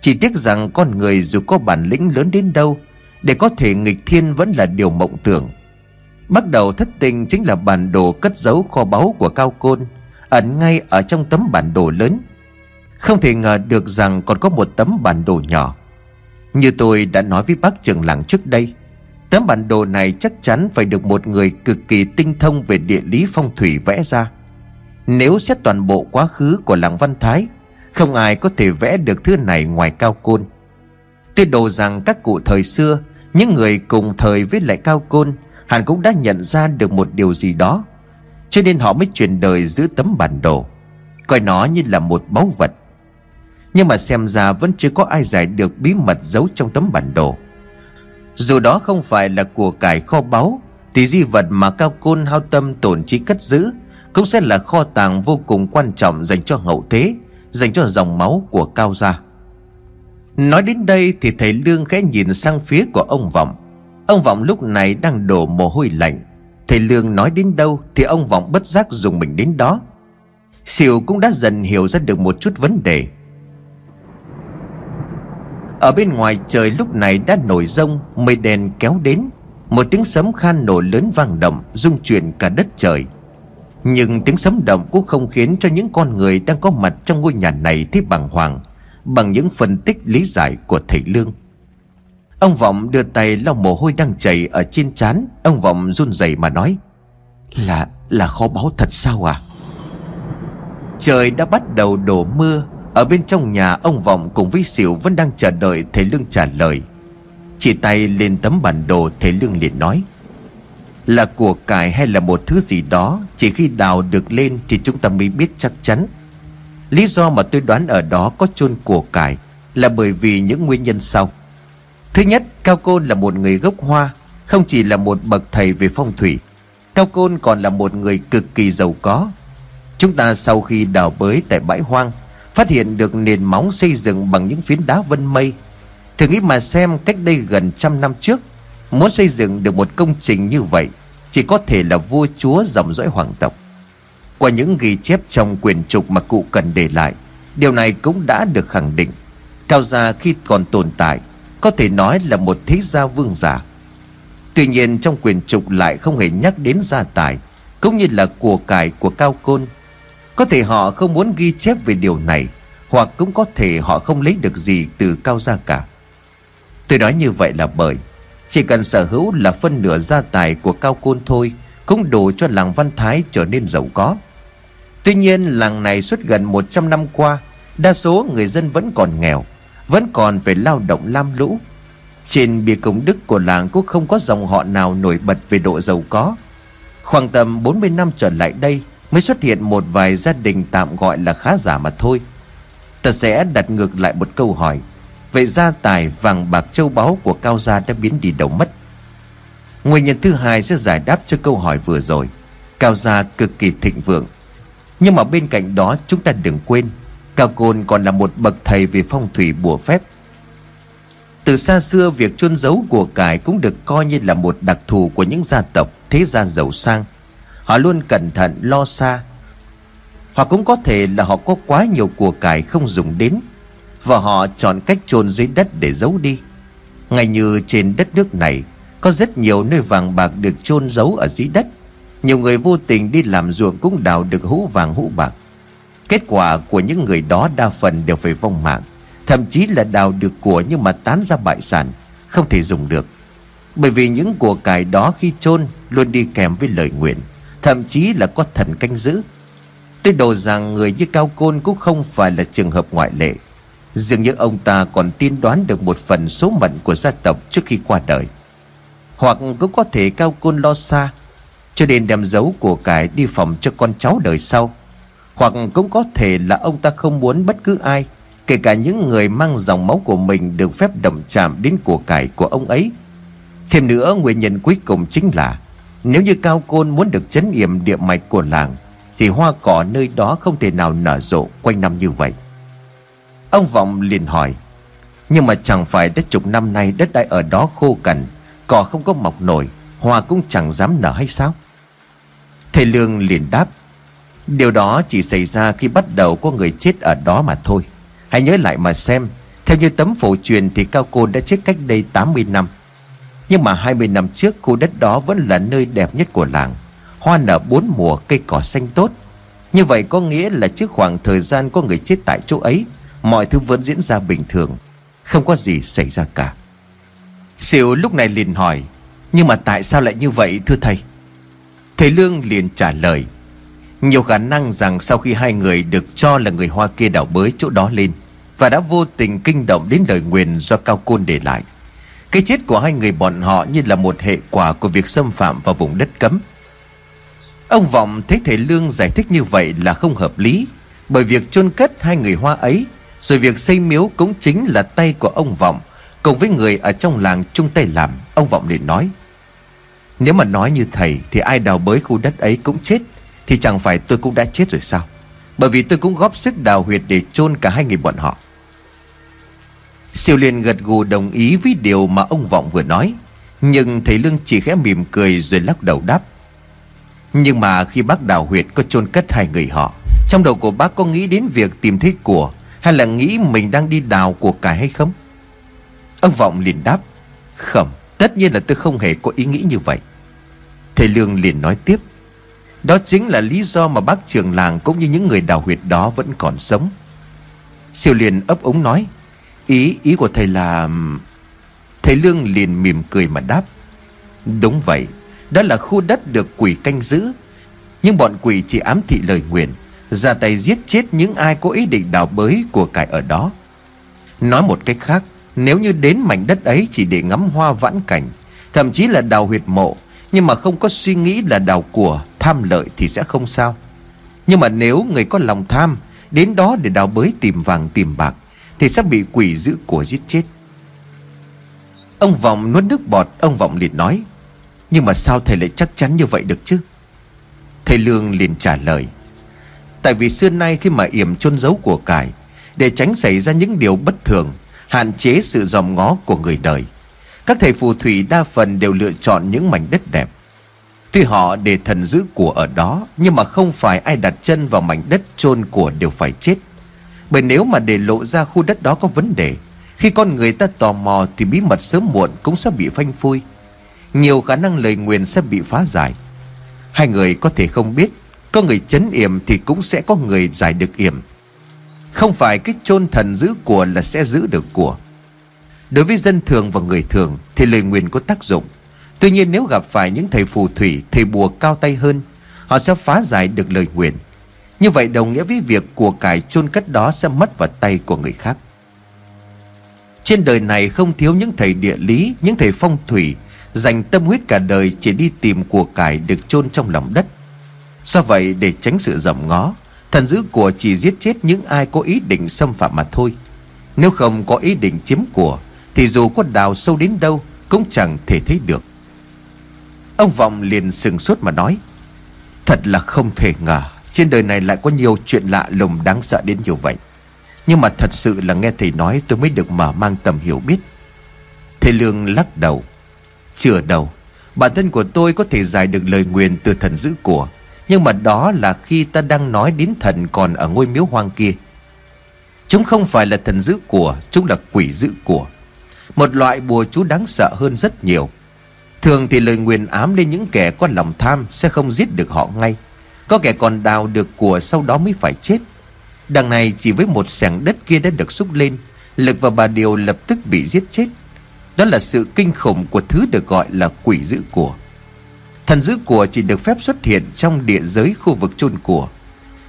Chỉ tiếc rằng con người dù có bản lĩnh lớn đến đâu, Để có thể nghịch thiên vẫn là điều mộng tưởng. Bắt đầu thất tình chính là bản đồ cất giấu kho báu của Cao Côn. Ẩn ngay ở trong tấm bản đồ lớn. Không thể ngờ được rằng còn có một tấm bản đồ nhỏ. Như tôi đã nói với bác trường làng trước đây, Tấm bản đồ này chắc chắn phải được một người cực kỳ tinh thông về địa lý phong thủy vẽ ra. Nếu xét toàn bộ quá khứ của làng Văn Thái, Không ai có thể vẽ được thứ này ngoài Cao Côn. Tôi đồ rằng các cụ thời xưa, Những người cùng thời với lại Cao Côn, Hẳn cũng đã nhận ra được một điều gì đó. Cho nên họ mới truyền đời giữ tấm bản đồ, Coi nó như là một báu vật. Nhưng mà xem ra vẫn chưa có ai giải được bí mật giấu trong tấm bản đồ. Dù đó không phải là của cải kho báu, Thì di vật mà Cao Côn hao tâm tổn trí cất giữ Cũng sẽ là kho tàng vô cùng quan trọng dành cho hậu thế, Dành cho dòng máu của Cao gia. Nói đến đây thì thầy Lương khẽ nhìn sang phía của ông Vọng. Ông Vọng lúc này đang đổ mồ hôi lạnh. Thầy Lương nói đến đâu thì ông Vọng bất giác dùng mình đến đó. Siêu cũng đã dần hiểu ra được một chút vấn đề. Ở bên ngoài trời lúc này đã nổi rông, Mây đèn kéo đến. Một tiếng sấm khan nổ lớn vang động rung chuyển cả đất trời. Nhưng tiếng sấm động cũng không khiến cho những con người đang có mặt trong ngôi nhà này thấy bàng hoàng, Bằng những phân tích lý giải của thầy Lương. Ông Vọng đưa tay lau mồ hôi đang chảy ở trên trán. Ông Vọng run rẩy mà nói Là, là kho báu thật sao à Trời đã bắt đầu đổ mưa. Ở bên trong nhà ông Vọng cùng với Sỉu vẫn đang chờ đợi thầy Lương trả lời. Chỉ tay lên tấm bản đồ thầy Lương liền nói Là của cải hay là một thứ gì đó Chỉ khi đào được lên thì chúng ta mới biết chắc chắn. Lý do mà tôi đoán ở đó có chôn của cải Là bởi vì những nguyên nhân sau. Thứ nhất, Cao Côn là một người gốc hoa, Không chỉ là một bậc thầy về phong thủy. Cao Côn còn là một người cực kỳ giàu có. Chúng ta sau khi đào bới tại bãi hoang, Phát hiện được nền móng xây dựng bằng những phiến đá vân mây. Thử nghĩ mà xem cách đây gần trăm năm trước, Muốn xây dựng được một công trình như vậy Chỉ có thể là vua chúa dòng dõi hoàng tộc. Qua những ghi chép trong quyền trục mà cụ cần để lại, Điều này cũng đã được khẳng định. Cao gia khi còn tồn tại có thể nói là một thế gia vương giả. Tuy nhiên, trong quyền trục lại không hề nhắc đến gia tài, Cũng như là của cải của Cao Côn. Có thể họ không muốn ghi chép về điều này, Hoặc cũng có thể họ không lấy được gì từ cao gia cả. Tôi nói như vậy là bởi, Chỉ cần sở hữu là phân nửa gia tài của cao côn thôi, Cũng đủ cho làng Văn Thái trở nên giàu có. Tuy nhiên, làng này suốt gần 100 năm qua, Đa số người dân vẫn còn nghèo. Vẫn còn phải lao động lam lũ. Trên bia công đức của làng cũng không có dòng họ nào nổi bật về độ giàu có. Khoảng tầm 40 năm trở lại đây Mới xuất hiện một vài gia đình tạm gọi là khá giả mà thôi. Ta sẽ đặt ngược lại một câu hỏi. Vậy gia tài vàng bạc châu báu của Cao Gia đã biến đi đâu mất? Nguyên nhân thứ hai sẽ giải đáp cho câu hỏi vừa rồi. Cao Gia cực kỳ thịnh vượng. Nhưng mà bên cạnh đó, chúng ta đừng quên Cao Côn còn là một bậc thầy về phong thủy bùa phép. Từ xa xưa, việc chôn giấu của cải cũng được coi như là một đặc thù của những gia tộc, thế gia giàu sang. Họ luôn cẩn thận, lo xa. Hoặc cũng có thể là họ có quá nhiều của cải không dùng đến, Và họ chọn cách chôn dưới đất để giấu đi. Ngay như trên đất nước này, Có rất nhiều nơi vàng bạc được chôn giấu ở dưới đất. Nhiều người vô tình đi làm ruộng cũng đào được hũ vàng hũ bạc. Kết quả của những người đó đa phần đều phải vong mạng. Thậm chí là đào được của nhưng mà tán ra bại sản, Không thể dùng được. Bởi vì những của cải đó khi chôn Luôn đi kèm với lời nguyện, Thậm chí là có thần canh giữ. Tôi đồ rằng người như Cao Côn cũng không phải là trường hợp ngoại lệ. Dường như ông ta còn tin đoán được một phần số mệnh của gia tộc trước khi qua đời. Hoặc cũng có thể cao côn lo xa, Cho nên đem giấu của cải đi phòng cho con cháu đời sau. Hoặc cũng có thể là ông ta không muốn bất cứ ai, Kể cả những người mang dòng máu của mình được phép đồng chạm đến của cải của ông ấy. Thêm nữa, nguyên nhân cuối cùng chính là, Nếu như Cao Côn muốn được chấn yểm địa mạch của làng, Thì hoa cỏ nơi đó không thể nào nở rộ quanh năm như vậy. Ông Vọng liền hỏi, Nhưng mà chẳng phải đất chục năm nay đất đai ở đó khô cằn, Cỏ không có mọc nổi, Hoa cũng chẳng dám nở hay sao? Thầy Lương liền đáp Điều đó chỉ xảy ra khi bắt đầu có người chết ở đó mà thôi. Hãy nhớ lại mà xem, Theo như tấm phổ truyền thì Cao Côn đã chết cách đây 80 năm. Nhưng mà 20 năm trước, khu đất đó vẫn là nơi đẹp nhất của làng. Hoa nở bốn mùa, cây cỏ xanh tốt. Như vậy có nghĩa là trước khoảng thời gian có người chết tại chỗ ấy, Mọi thứ vẫn diễn ra bình thường. Không có gì xảy ra cả. Siêu lúc này liền hỏi, Nhưng mà tại sao lại như vậy, thưa thầy? Thầy Lương liền trả lời nhiều khả năng rằng sau khi hai người được cho là người Hoa kia đảo bới chỗ đó lên Và đã vô tình kinh động đến lời nguyền do Cao Côn để lại, Cái chết của hai người bọn họ như là một hệ quả của việc xâm phạm vào vùng đất cấm. Ông Vọng thấy thầy Lương giải thích như vậy là không hợp lý, Bởi việc chôn cất hai người Hoa ấy, rồi việc xây miếu cũng chính là tay của ông Vọng Cùng với người ở trong làng chung tay làm, Ông Vọng liền nói. Nếu mà nói như thầy Thì ai đào bới khu đất ấy cũng chết thì chẳng phải tôi cũng đã chết rồi sao? Bởi vì tôi cũng góp sức đào huyệt Để chôn cả hai người bọn họ. Siêu liền gật gù đồng ý với điều mà ông Vọng vừa nói. Nhưng thầy Lương chỉ khẽ mỉm cười rồi lắc đầu đáp. Nhưng mà khi bác đào huyệt có chôn cất hai người họ, Trong đầu của bác có nghĩ đến việc tìm thấy của hay là nghĩ mình đang đi đào của cải hay không? Ông Vọng liền đáp. Không, Tất nhiên là tôi không hề có ý nghĩ như vậy. Thầy Lương liền nói tiếp. Đó chính là lý do mà bác trường làng Cũng như những người đào huyệt đó vẫn còn sống Siêu liền ấp ống nói Ý ý của thầy là Thầy Lương liền mỉm cười mà đáp Đúng vậy Đó là khu đất được quỷ canh giữ Nhưng bọn quỷ chỉ ám thị lời nguyện ra tay giết chết những ai có ý định đào bới của cải ở đó. Nói một cách khác, nếu như đến mảnh đất ấy chỉ để ngắm hoa vãn cảnh, thậm chí là đào huyệt mộ, nhưng mà không có suy nghĩ là đào của, tham lợi thì sẽ không sao. Nhưng mà nếu người có lòng tham, đến đó để đào bới tìm vàng tìm bạc, thì sẽ bị quỷ giữ của giết chết. Ông Vọng nuốt nước bọt, ông Vọng liền nói, nhưng mà sao thầy lại chắc chắn như vậy được chứ? Thầy Lương liền trả lời, Tại vì xưa nay khi mà yểm chôn giấu của cải Để tránh xảy ra những điều bất thường Hạn chế sự dòm ngó của người đời các thầy phù thủy đa phần đều lựa chọn những mảnh đất đẹp. Tuy họ để thần giữ của ở đó, Nhưng mà không phải ai đặt chân vào mảnh đất chôn của đều phải chết. Bởi nếu mà để lộ ra khu đất đó có vấn đề, Khi con người ta tò mò thì bí mật sớm muộn cũng sẽ bị phanh phui. Nhiều khả năng lời nguyền sẽ bị phá giải. Hai người có thể không biết, có người chấn yểm thì cũng sẽ có người giải được yểm. Không phải cái chôn thần giữ của là sẽ giữ được của. Đối với dân thường và người thường Thì lời nguyền có tác dụng. Tuy nhiên nếu gặp phải những thầy phù thủy, Thầy bùa cao tay hơn, Họ sẽ phá giải được lời nguyền. Như vậy đồng nghĩa với việc của cải chôn cất đó Sẽ mất vào tay của người khác. Trên đời này không thiếu những thầy địa lý, Những thầy phong thủy, Dành tâm huyết cả đời chỉ đi tìm của cải được chôn trong lòng đất. Do vậy, để tránh sự dòm ngó, Thần giữ của chỉ giết chết những ai có ý định xâm phạm mà thôi. Nếu không có ý định chiếm của thì dù có đào sâu đến đâu, Cũng chẳng thể thấy được. Ông Vọng liền sừng sốt mà nói, Thật là không thể ngờ, Trên đời này lại có nhiều chuyện lạ lùng đáng sợ đến như vậy. Nhưng mà thật sự là nghe thầy nói tôi mới được mở mang tầm hiểu biết. Thầy Lương lắc đầu, Chưa đâu, Bản thân của tôi có thể giải được lời nguyền từ thần giữ của, nhưng mà đó là khi ta đang nói đến thần còn ở ngôi miếu hoang kia. Chúng không phải là thần giữ của, Chúng là quỷ giữ của. Một loại bùa chú đáng sợ hơn rất nhiều. Thường thì lời nguyền ám lên những kẻ có lòng tham Sẽ không giết được họ ngay. Có kẻ còn đào được của sau đó mới phải chết. Đằng này chỉ với một sẻng đất kia đã được xúc lên, Lực và bà Điều lập tức bị giết chết. Đó là sự kinh khủng của thứ được gọi là quỷ giữ của. Thần giữ của chỉ được phép xuất hiện trong địa giới khu vực chôn của.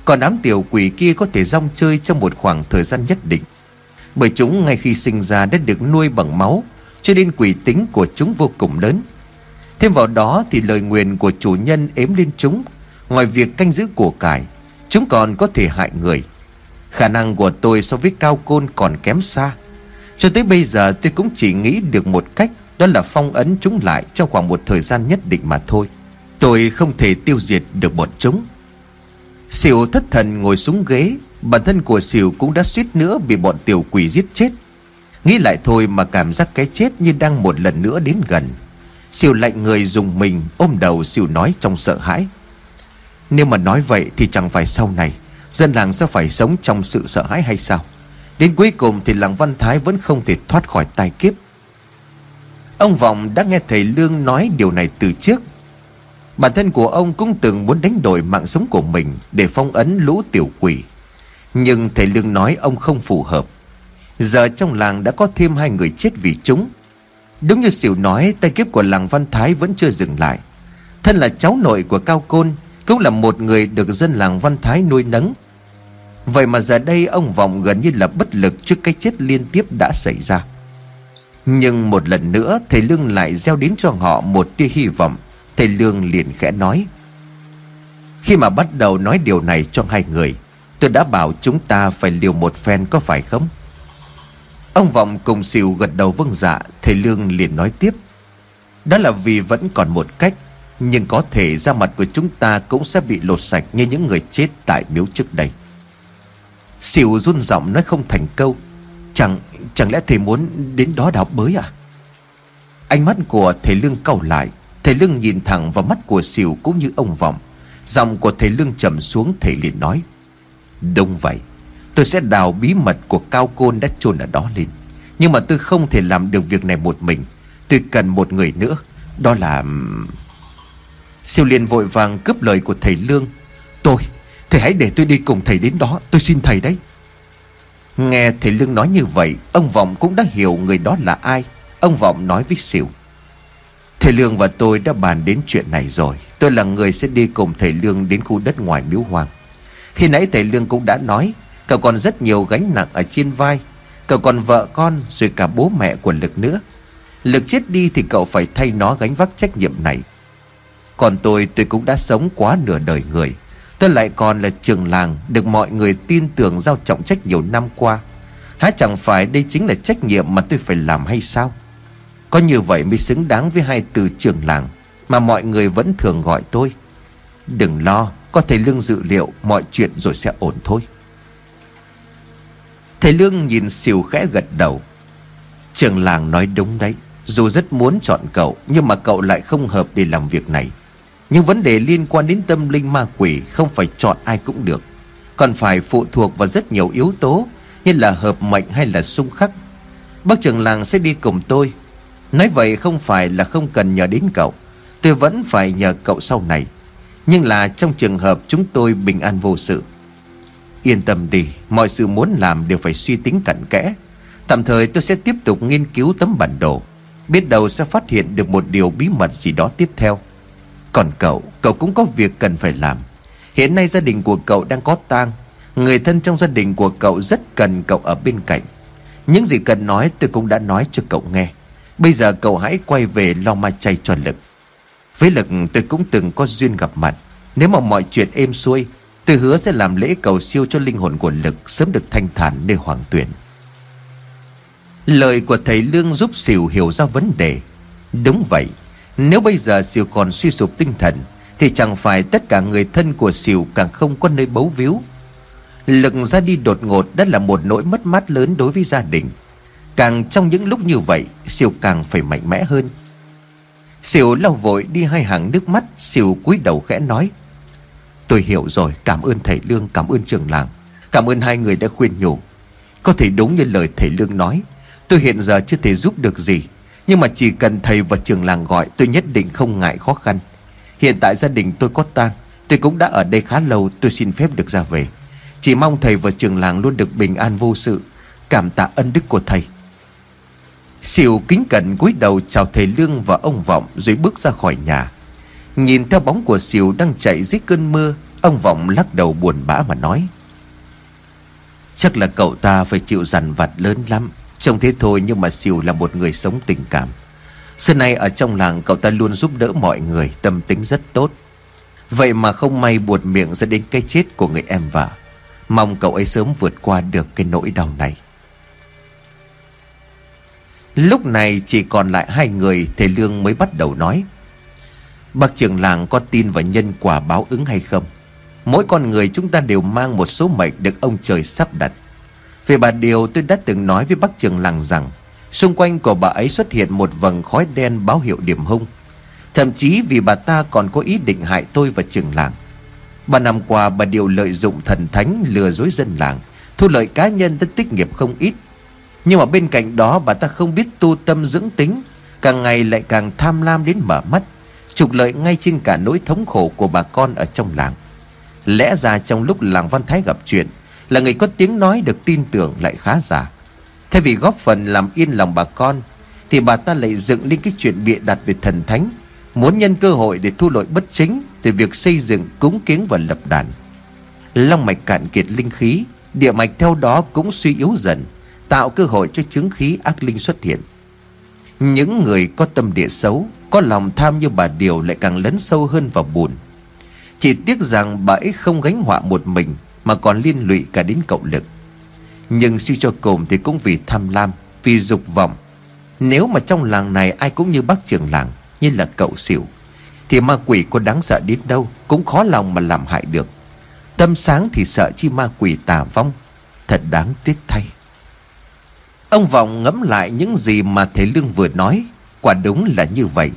Còn đám tiểu quỷ kia có thể rong chơi trong một khoảng thời gian nhất định. Bởi chúng ngay khi sinh ra đã được nuôi bằng máu, Cho nên quỷ tính của chúng vô cùng lớn. Thêm vào đó thì lời nguyền của chủ nhân ếm lên chúng. Ngoài việc canh giữ của cải, Chúng còn có thể hại người. Khả năng của tôi so với cao côn còn kém xa. Cho tới bây giờ tôi cũng chỉ nghĩ được một cách, Đó là phong ấn chúng lại trong khoảng một thời gian nhất định mà thôi. Tôi không thể tiêu diệt được bọn chúng. Siêu thất thần ngồi xuống ghế Bản thân của Sỉu cũng đã suýt nữa bị bọn tiểu quỷ giết chết. Nghĩ lại thôi mà cảm giác cái chết như đang một lần nữa đến gần. Sỉu lạnh người dùng mình ôm đầu Sỉu nói trong sợ hãi. Nếu mà nói vậy thì chẳng phải sau này, Dân làng sẽ phải sống trong sự sợ hãi hay sao? Đến cuối cùng thì làng Văn Thái vẫn không thể thoát khỏi tai kiếp. Ông Vọng đã nghe thầy Lương nói điều này từ trước. Bản thân của ông cũng từng muốn đánh đổi mạng sống của mình Để phong ấn lũ tiểu quỷ. Nhưng thầy Lương nói ông không phù hợp. Giờ trong làng đã có thêm hai người chết vì chúng. Đúng như Sỉu nói, Tay kiếp của làng Văn Thái vẫn chưa dừng lại. Thân là cháu nội của Cao Côn, Cũng là một người được dân làng Văn Thái nuôi nấng. Vậy mà giờ đây ông Vọng gần như là bất lực Trước cái chết liên tiếp đã xảy ra. Nhưng một lần nữa, Thầy Lương lại gieo đến cho họ một tia hy vọng. Thầy Lương liền khẽ nói, Khi mà bắt đầu nói điều này cho hai người Tôi đã bảo chúng ta phải liều một phen có phải không? Ông Vọng cùng xìu gật đầu vâng dạ Thầy Lương liền nói tiếp. Đó là vì vẫn còn một cách, Nhưng có thể da mặt của chúng ta cũng sẽ bị lột sạch Như những người chết tại miếu trước đây. Xìu run giọng nói không thành câu. Chẳng chẳng lẽ thầy muốn đến đó đào bới à? Ánh mắt của thầy Lương cau lại. Thầy Lương nhìn thẳng vào mắt của xỉu cũng như ông Vọng. Giọng của thầy Lương trầm xuống, thầy liền nói. Đúng vậy Tôi sẽ đào bí mật của Cao Côn đã chôn ở đó lên. Nhưng mà tôi không thể làm được việc này một mình. Tôi cần một người nữa Đó là... Siêu liền vội vàng cướp lời của thầy Lương. Tôi, thầy hãy để tôi đi cùng thầy đến đó Tôi xin thầy đấy. Nghe thầy Lương nói như vậy Ông Vọng cũng đã hiểu người đó là ai. Ông Vọng nói với Siêu Thầy Lương và tôi đã bàn đến chuyện này rồi. Tôi là người sẽ đi cùng thầy Lương đến khu đất ngoài miếu hoang. Khi nãy thầy Lương cũng đã nói, Cậu còn rất nhiều gánh nặng ở trên vai. Cậu còn vợ con, rồi cả bố mẹ của Lực nữa. Lực chết đi thì cậu phải thay nó gánh vác trách nhiệm này. Còn tôi tôi cũng đã sống quá nửa đời người. Tôi lại còn là trường làng, Được mọi người tin tưởng giao trọng trách nhiều năm qua. Há chẳng phải đây chính là trách nhiệm mà tôi phải làm hay sao? Có như vậy mới xứng đáng với hai từ trường làng, Mà mọi người vẫn thường gọi tôi. Đừng lo có thầy Lương dự liệu Mọi chuyện rồi sẽ ổn thôi. Thầy Lương nhìn xìu khẽ gật đầu. Trường làng nói đúng đấy, Dù rất muốn chọn cậu, Nhưng mà cậu lại không hợp để làm việc này. Nhưng vấn đề liên quan đến tâm linh ma quỷ Không phải chọn ai cũng được. Còn phải phụ thuộc vào rất nhiều yếu tố, Như là hợp mệnh hay là xung khắc. Bác trường làng sẽ đi cùng tôi. Nói vậy không phải là không cần nhờ đến cậu, Tôi vẫn phải nhờ cậu sau này. Nhưng là trong trường hợp chúng tôi bình an vô sự. Yên tâm đi Mọi sự muốn làm đều phải suy tính cặn kẽ. Tạm thời tôi sẽ tiếp tục nghiên cứu tấm bản đồ Biết đâu sẽ phát hiện được một điều bí mật gì đó tiếp theo. Còn cậu, cậu cũng có việc cần phải làm. Hiện nay gia đình của cậu đang có tang Người thân trong gia đình của cậu rất cần cậu ở bên cạnh. Những gì cần nói tôi cũng đã nói cho cậu nghe. Bây giờ cậu hãy quay về lo ma chay cho Lực. Với Lực, tôi cũng từng có duyên gặp mặt. Nếu mà mọi chuyện êm xuôi, Tôi hứa sẽ làm lễ cầu siêu cho linh hồn của Lực Sớm được thanh thản nơi hoàng tuyển. Lời của thầy Lương giúp Sỉu hiểu ra vấn đề. Đúng vậy, Nếu bây giờ Sỉu còn suy sụp tinh thần, Thì chẳng phải tất cả người thân của Sỉu Càng không có nơi bấu víu. Lực ra đi đột ngột Đã là một nỗi mất mát lớn đối với gia đình. Càng trong những lúc như vậy Siêu càng phải mạnh mẽ hơn. Xỉu lau vội đi hai hàng nước mắt, Xỉu cúi đầu khẽ nói. Tôi hiểu rồi, cảm ơn thầy Lương, Cảm ơn trường làng. Cảm ơn hai người đã khuyên nhủ. Có thể đúng như lời thầy Lương nói, Tôi hiện giờ chưa thể giúp được gì. Nhưng mà chỉ cần thầy và trường làng gọi, Tôi nhất định không ngại khó khăn. Hiện tại gia đình tôi có tang, Tôi cũng đã ở đây khá lâu, Tôi xin phép được ra về. Chỉ mong thầy và trường làng luôn được bình an vô sự. Cảm tạ ân đức của thầy. Xỉu kính cẩn cúi đầu chào thầy Lương và ông Vọng rồi bước ra khỏi nhà. Nhìn theo bóng của Xỉu đang chạy dưới cơn mưa, ông Vọng lắc đầu buồn bã mà nói. Chắc là cậu ta phải chịu dằn vặt lớn lắm Trông thế thôi nhưng mà Siêu là một người sống tình cảm Xưa nay ở trong làng cậu ta luôn giúp đỡ mọi người Tâm tính rất tốt Vậy mà không may buột miệng dẫn đến cái chết của người em vợ Mong cậu ấy sớm vượt qua được cái nỗi đau này Lúc này chỉ còn lại hai người, Thầy Lương mới bắt đầu nói. Bác trưởng làng có tin vào nhân quả báo ứng hay không? Mỗi con người chúng ta đều mang một số mệnh được ông trời sắp đặt. Về bà Điều, tôi đã từng nói với bác trưởng làng rằng, Xung quanh của bà ấy xuất hiện một vầng khói đen báo hiệu điểm hung. Thậm chí vì bà ta còn có ý định hại tôi và trưởng làng. Ba năm qua, bà Điều lợi dụng thần thánh lừa dối dân làng, Thu lợi cá nhân tới tích nghiệp không ít. Nhưng mà bên cạnh đó bà ta không biết tu tâm dưỡng tính, Càng ngày lại càng tham lam đến mở mắt, Trục lợi ngay trên cả nỗi thống khổ của bà con ở trong làng. Lẽ ra trong lúc làng Văn Thái gặp chuyện, Là người có tiếng nói được tin tưởng lại khá giả. Thay vì góp phần làm yên lòng bà con, Thì bà ta lại dựng lên cái chuyện bịa đặt về thần thánh, Muốn nhân cơ hội để thu lợi bất chính Từ việc xây dựng, cúng kiến và lập đàn. Long mạch cạn kiệt linh khí, Địa mạch theo đó cũng suy yếu dần. Tạo cơ hội cho chứng khí ác linh xuất hiện. Những người có tâm địa xấu, Có lòng tham như bà Điều lại càng lấn sâu hơn vào buồn Chỉ tiếc rằng bà ấy không gánh họa một mình Mà còn liên lụy cả đến cậu lực. Nhưng suy cho cùng thì cũng vì tham lam, Vì dục vọng. Nếu mà trong làng này ai cũng như bác trưởng làng, Như là cậu xỉu Thì ma quỷ có đáng sợ đến đâu Cũng khó lòng mà làm hại được. Tâm sáng thì sợ chi ma quỷ tà vong. Thật đáng tiếc thay. Ông Vọng ngẫm lại những gì mà thầy Lương vừa nói. Quả đúng là như vậy.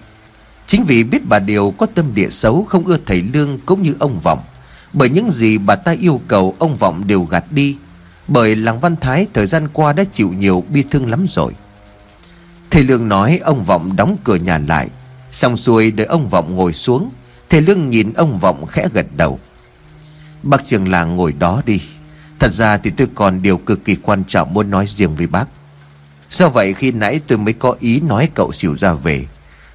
Chính vì biết bà Điều có tâm địa xấu Không ưa thầy Lương cũng như ông Vọng, Bởi những gì bà ta yêu cầu Ông Vọng đều gạt đi, Bởi làng Văn Thái thời gian qua đã chịu nhiều bi thương lắm rồi. Thầy Lương nói ông Vọng đóng cửa nhà lại. Xong xuôi đợi ông Vọng ngồi xuống, Thầy Lương nhìn ông Vọng khẽ gật đầu. Bác trường làng ngồi đó đi. Thật ra thì tôi còn điều cực kỳ quan trọng muốn nói riêng với bác. Do vậy khi nãy tôi mới có ý nói cậu xỉu ra về,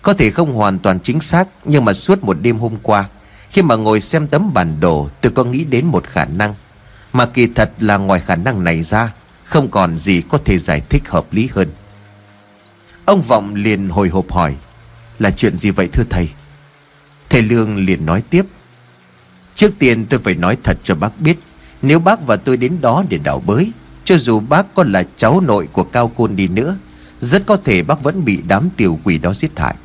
Có thể không hoàn toàn chính xác, Nhưng mà suốt một đêm hôm qua, Khi mà ngồi xem tấm bản đồ, Tôi có nghĩ đến một khả năng. Mà kỳ thật là ngoài khả năng này ra, Không còn gì có thể giải thích hợp lý hơn. Ông Vọng liền hồi hộp hỏi, Là chuyện gì vậy thưa thầy? Thầy Lương liền nói tiếp, Trước tiên tôi phải nói thật cho bác biết, Nếu bác và tôi đến đó để đảo bới cho dù bác có là cháu nội của Cao Côn đi nữa, Rất có thể bác vẫn bị đám tiểu quỷ đó giết hại.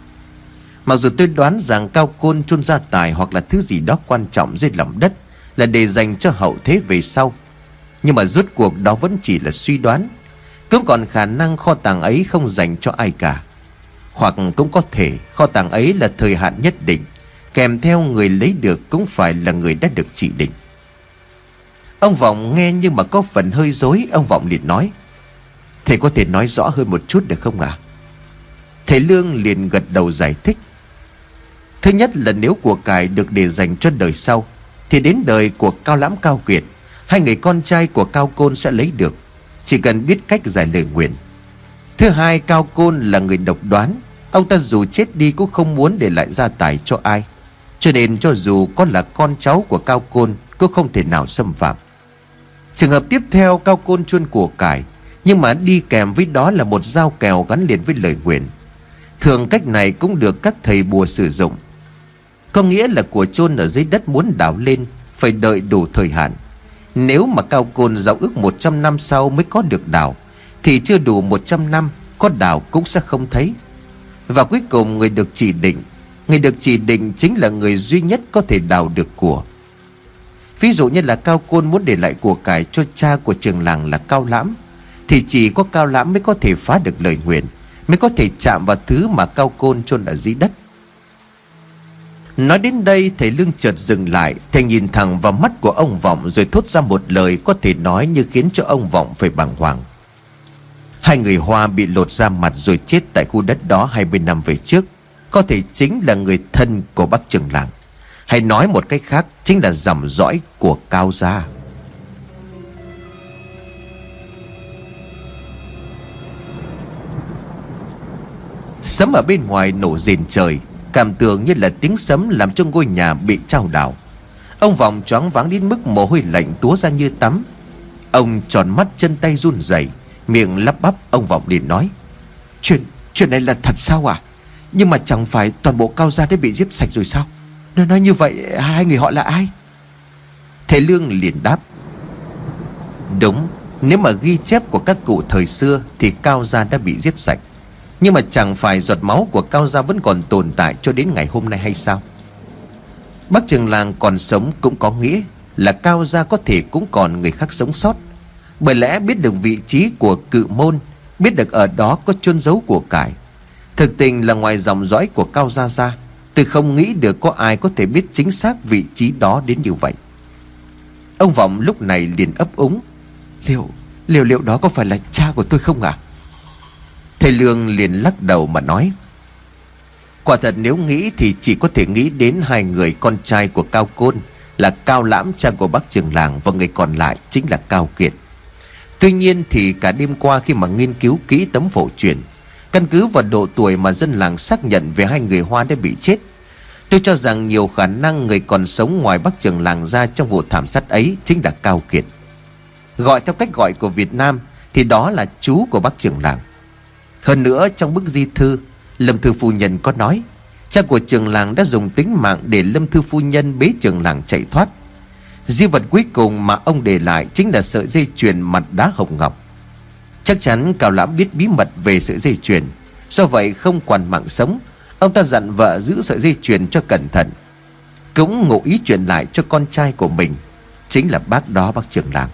Mặc dù tôi đoán rằng Cao Côn chôn gia tài hoặc là thứ gì đó quan trọng dưới lòng đất Là để dành cho hậu thế về sau, Nhưng mà rốt cuộc đó vẫn chỉ là suy đoán. Cũng còn khả năng kho tàng ấy không dành cho ai cả, Hoặc cũng có thể kho tàng ấy là thời hạn nhất định, Kèm theo người lấy được cũng phải là người đã được chỉ định. Ông Vọng nghe nhưng mà có phần hơi dối Ông Vọng liền nói. Thầy có thể nói rõ hơn một chút được không ạ? À? Thầy Lương liền gật đầu giải thích. Thứ nhất là nếu của cải được để dành cho đời sau, Thì đến đời của Cao Lãm Cao Kiệt, Hai người con trai của Cao Côn sẽ lấy được, Chỉ cần biết cách giải lời nguyện. Thứ hai, Cao Côn là người độc đoán, Ông ta dù chết đi cũng không muốn để lại gia tài cho ai. Cho nên cho dù có là con cháu của Cao Côn, Cũng không thể nào xâm phạm. Trường hợp tiếp theo Cao Côn chuôn của cải, Nhưng mà đi kèm với đó là một dao kèo gắn liền với lời nguyện. Thường cách này cũng được các thầy bùa sử dụng. Có nghĩa là của chôn ở dưới đất muốn đào lên, Phải đợi đủ thời hạn. Nếu mà Cao Côn giao ước 100 năm sau mới có được đào Thì chưa đủ 100 năm, Có đào cũng sẽ không thấy. Và cuối cùng người được chỉ định. Người được chỉ định chính là người duy nhất có thể đào được của. Ví dụ như là Cao Côn muốn để lại của cải cho cha của trường làng là Cao Lãm, Thì chỉ có Cao Lãm mới có thể phá được lời nguyện, Mới có thể chạm vào thứ mà Cao Côn chôn ở dưới đất. Nói đến đây, thầy Lương chợt dừng lại, Thầy nhìn thẳng vào mắt của ông Vọng Rồi thốt ra một lời có thể nói như khiến cho ông Vọng phải bàng hoàng. Hai người Hoa bị lột ra mặt rồi chết tại khu đất đó 20 năm về trước, có thể chính là người thân của bác trưởng làng. Hay nói một cách khác, Chính là dòng dõi của Cao Gia. Sấm ở bên ngoài nổ rền trời, Cảm tưởng như là tiếng sấm Làm cho ngôi nhà bị trao đảo. Ông Vọng choáng váng đến mức mồ hôi lạnh túa ra như tắm. Ông tròn mắt chân tay run rẩy, Miệng lắp bắp, ông Vọng liền nói, Chuyện chuyện này là thật sao à Nhưng mà chẳng phải toàn bộ cao gia đã bị giết sạch rồi sao? Nó nói như vậy, hai người họ là ai? Thầy Lương liền đáp. Đúng, Nếu mà ghi chép của các cụ thời xưa Thì cao gia đã bị giết sạch. Nhưng mà chẳng phải giọt máu của cao gia vẫn còn tồn tại cho đến ngày hôm nay hay sao? Bác trường làng còn sống cũng có nghĩa Là cao gia có thể cũng còn người khác sống sót. Bởi lẽ biết được vị trí của cự môn, Biết được ở đó có chôn giấu của cải. Thực tình là ngoài dòng dõi của cao gia gia Tôi không nghĩ được có ai có thể biết chính xác vị trí đó đến như vậy. Ông Vọng lúc này liền ấp úng. Liệu, liệu liệu đó có phải là cha của tôi không ạ? À? Thầy Lương liền lắc đầu mà nói. Quả thật nếu nghĩ thì chỉ có thể nghĩ đến hai người con trai của Cao Côn Là Cao Lãm cha của bác trường làng Và người còn lại chính là Cao Kiệt. Tuy nhiên thì cả đêm qua khi mà nghiên cứu kỹ tấm phổ truyền Căn cứ vào độ tuổi mà dân làng xác nhận về hai người Hoa đã bị chết Tôi cho rằng nhiều khả năng người còn sống ngoài Bắc Trường làng ra trong vụ thảm sát ấy chính là Cao Kiệt. Gọi theo cách gọi của Việt Nam thì đó là chú của Bắc Trường làng. Hơn nữa trong bức di thư, Lâm Thư Phu Nhân có nói cha của trường làng đã dùng tính mạng để Lâm Thư Phu Nhân bế trường làng chạy thoát. Di vật cuối cùng mà ông để lại chính là sợi dây chuyền mặt đá hồng ngọc. Chắc chắn Cao Lãm biết bí mật về sợi dây chuyền, do vậy không quản mạng sống Ông ta dặn vợ giữ sợi dây chuyền cho cẩn thận. Cũng ngụ ý truyền lại cho con trai của mình Chính là bác đó bác trưởng làng.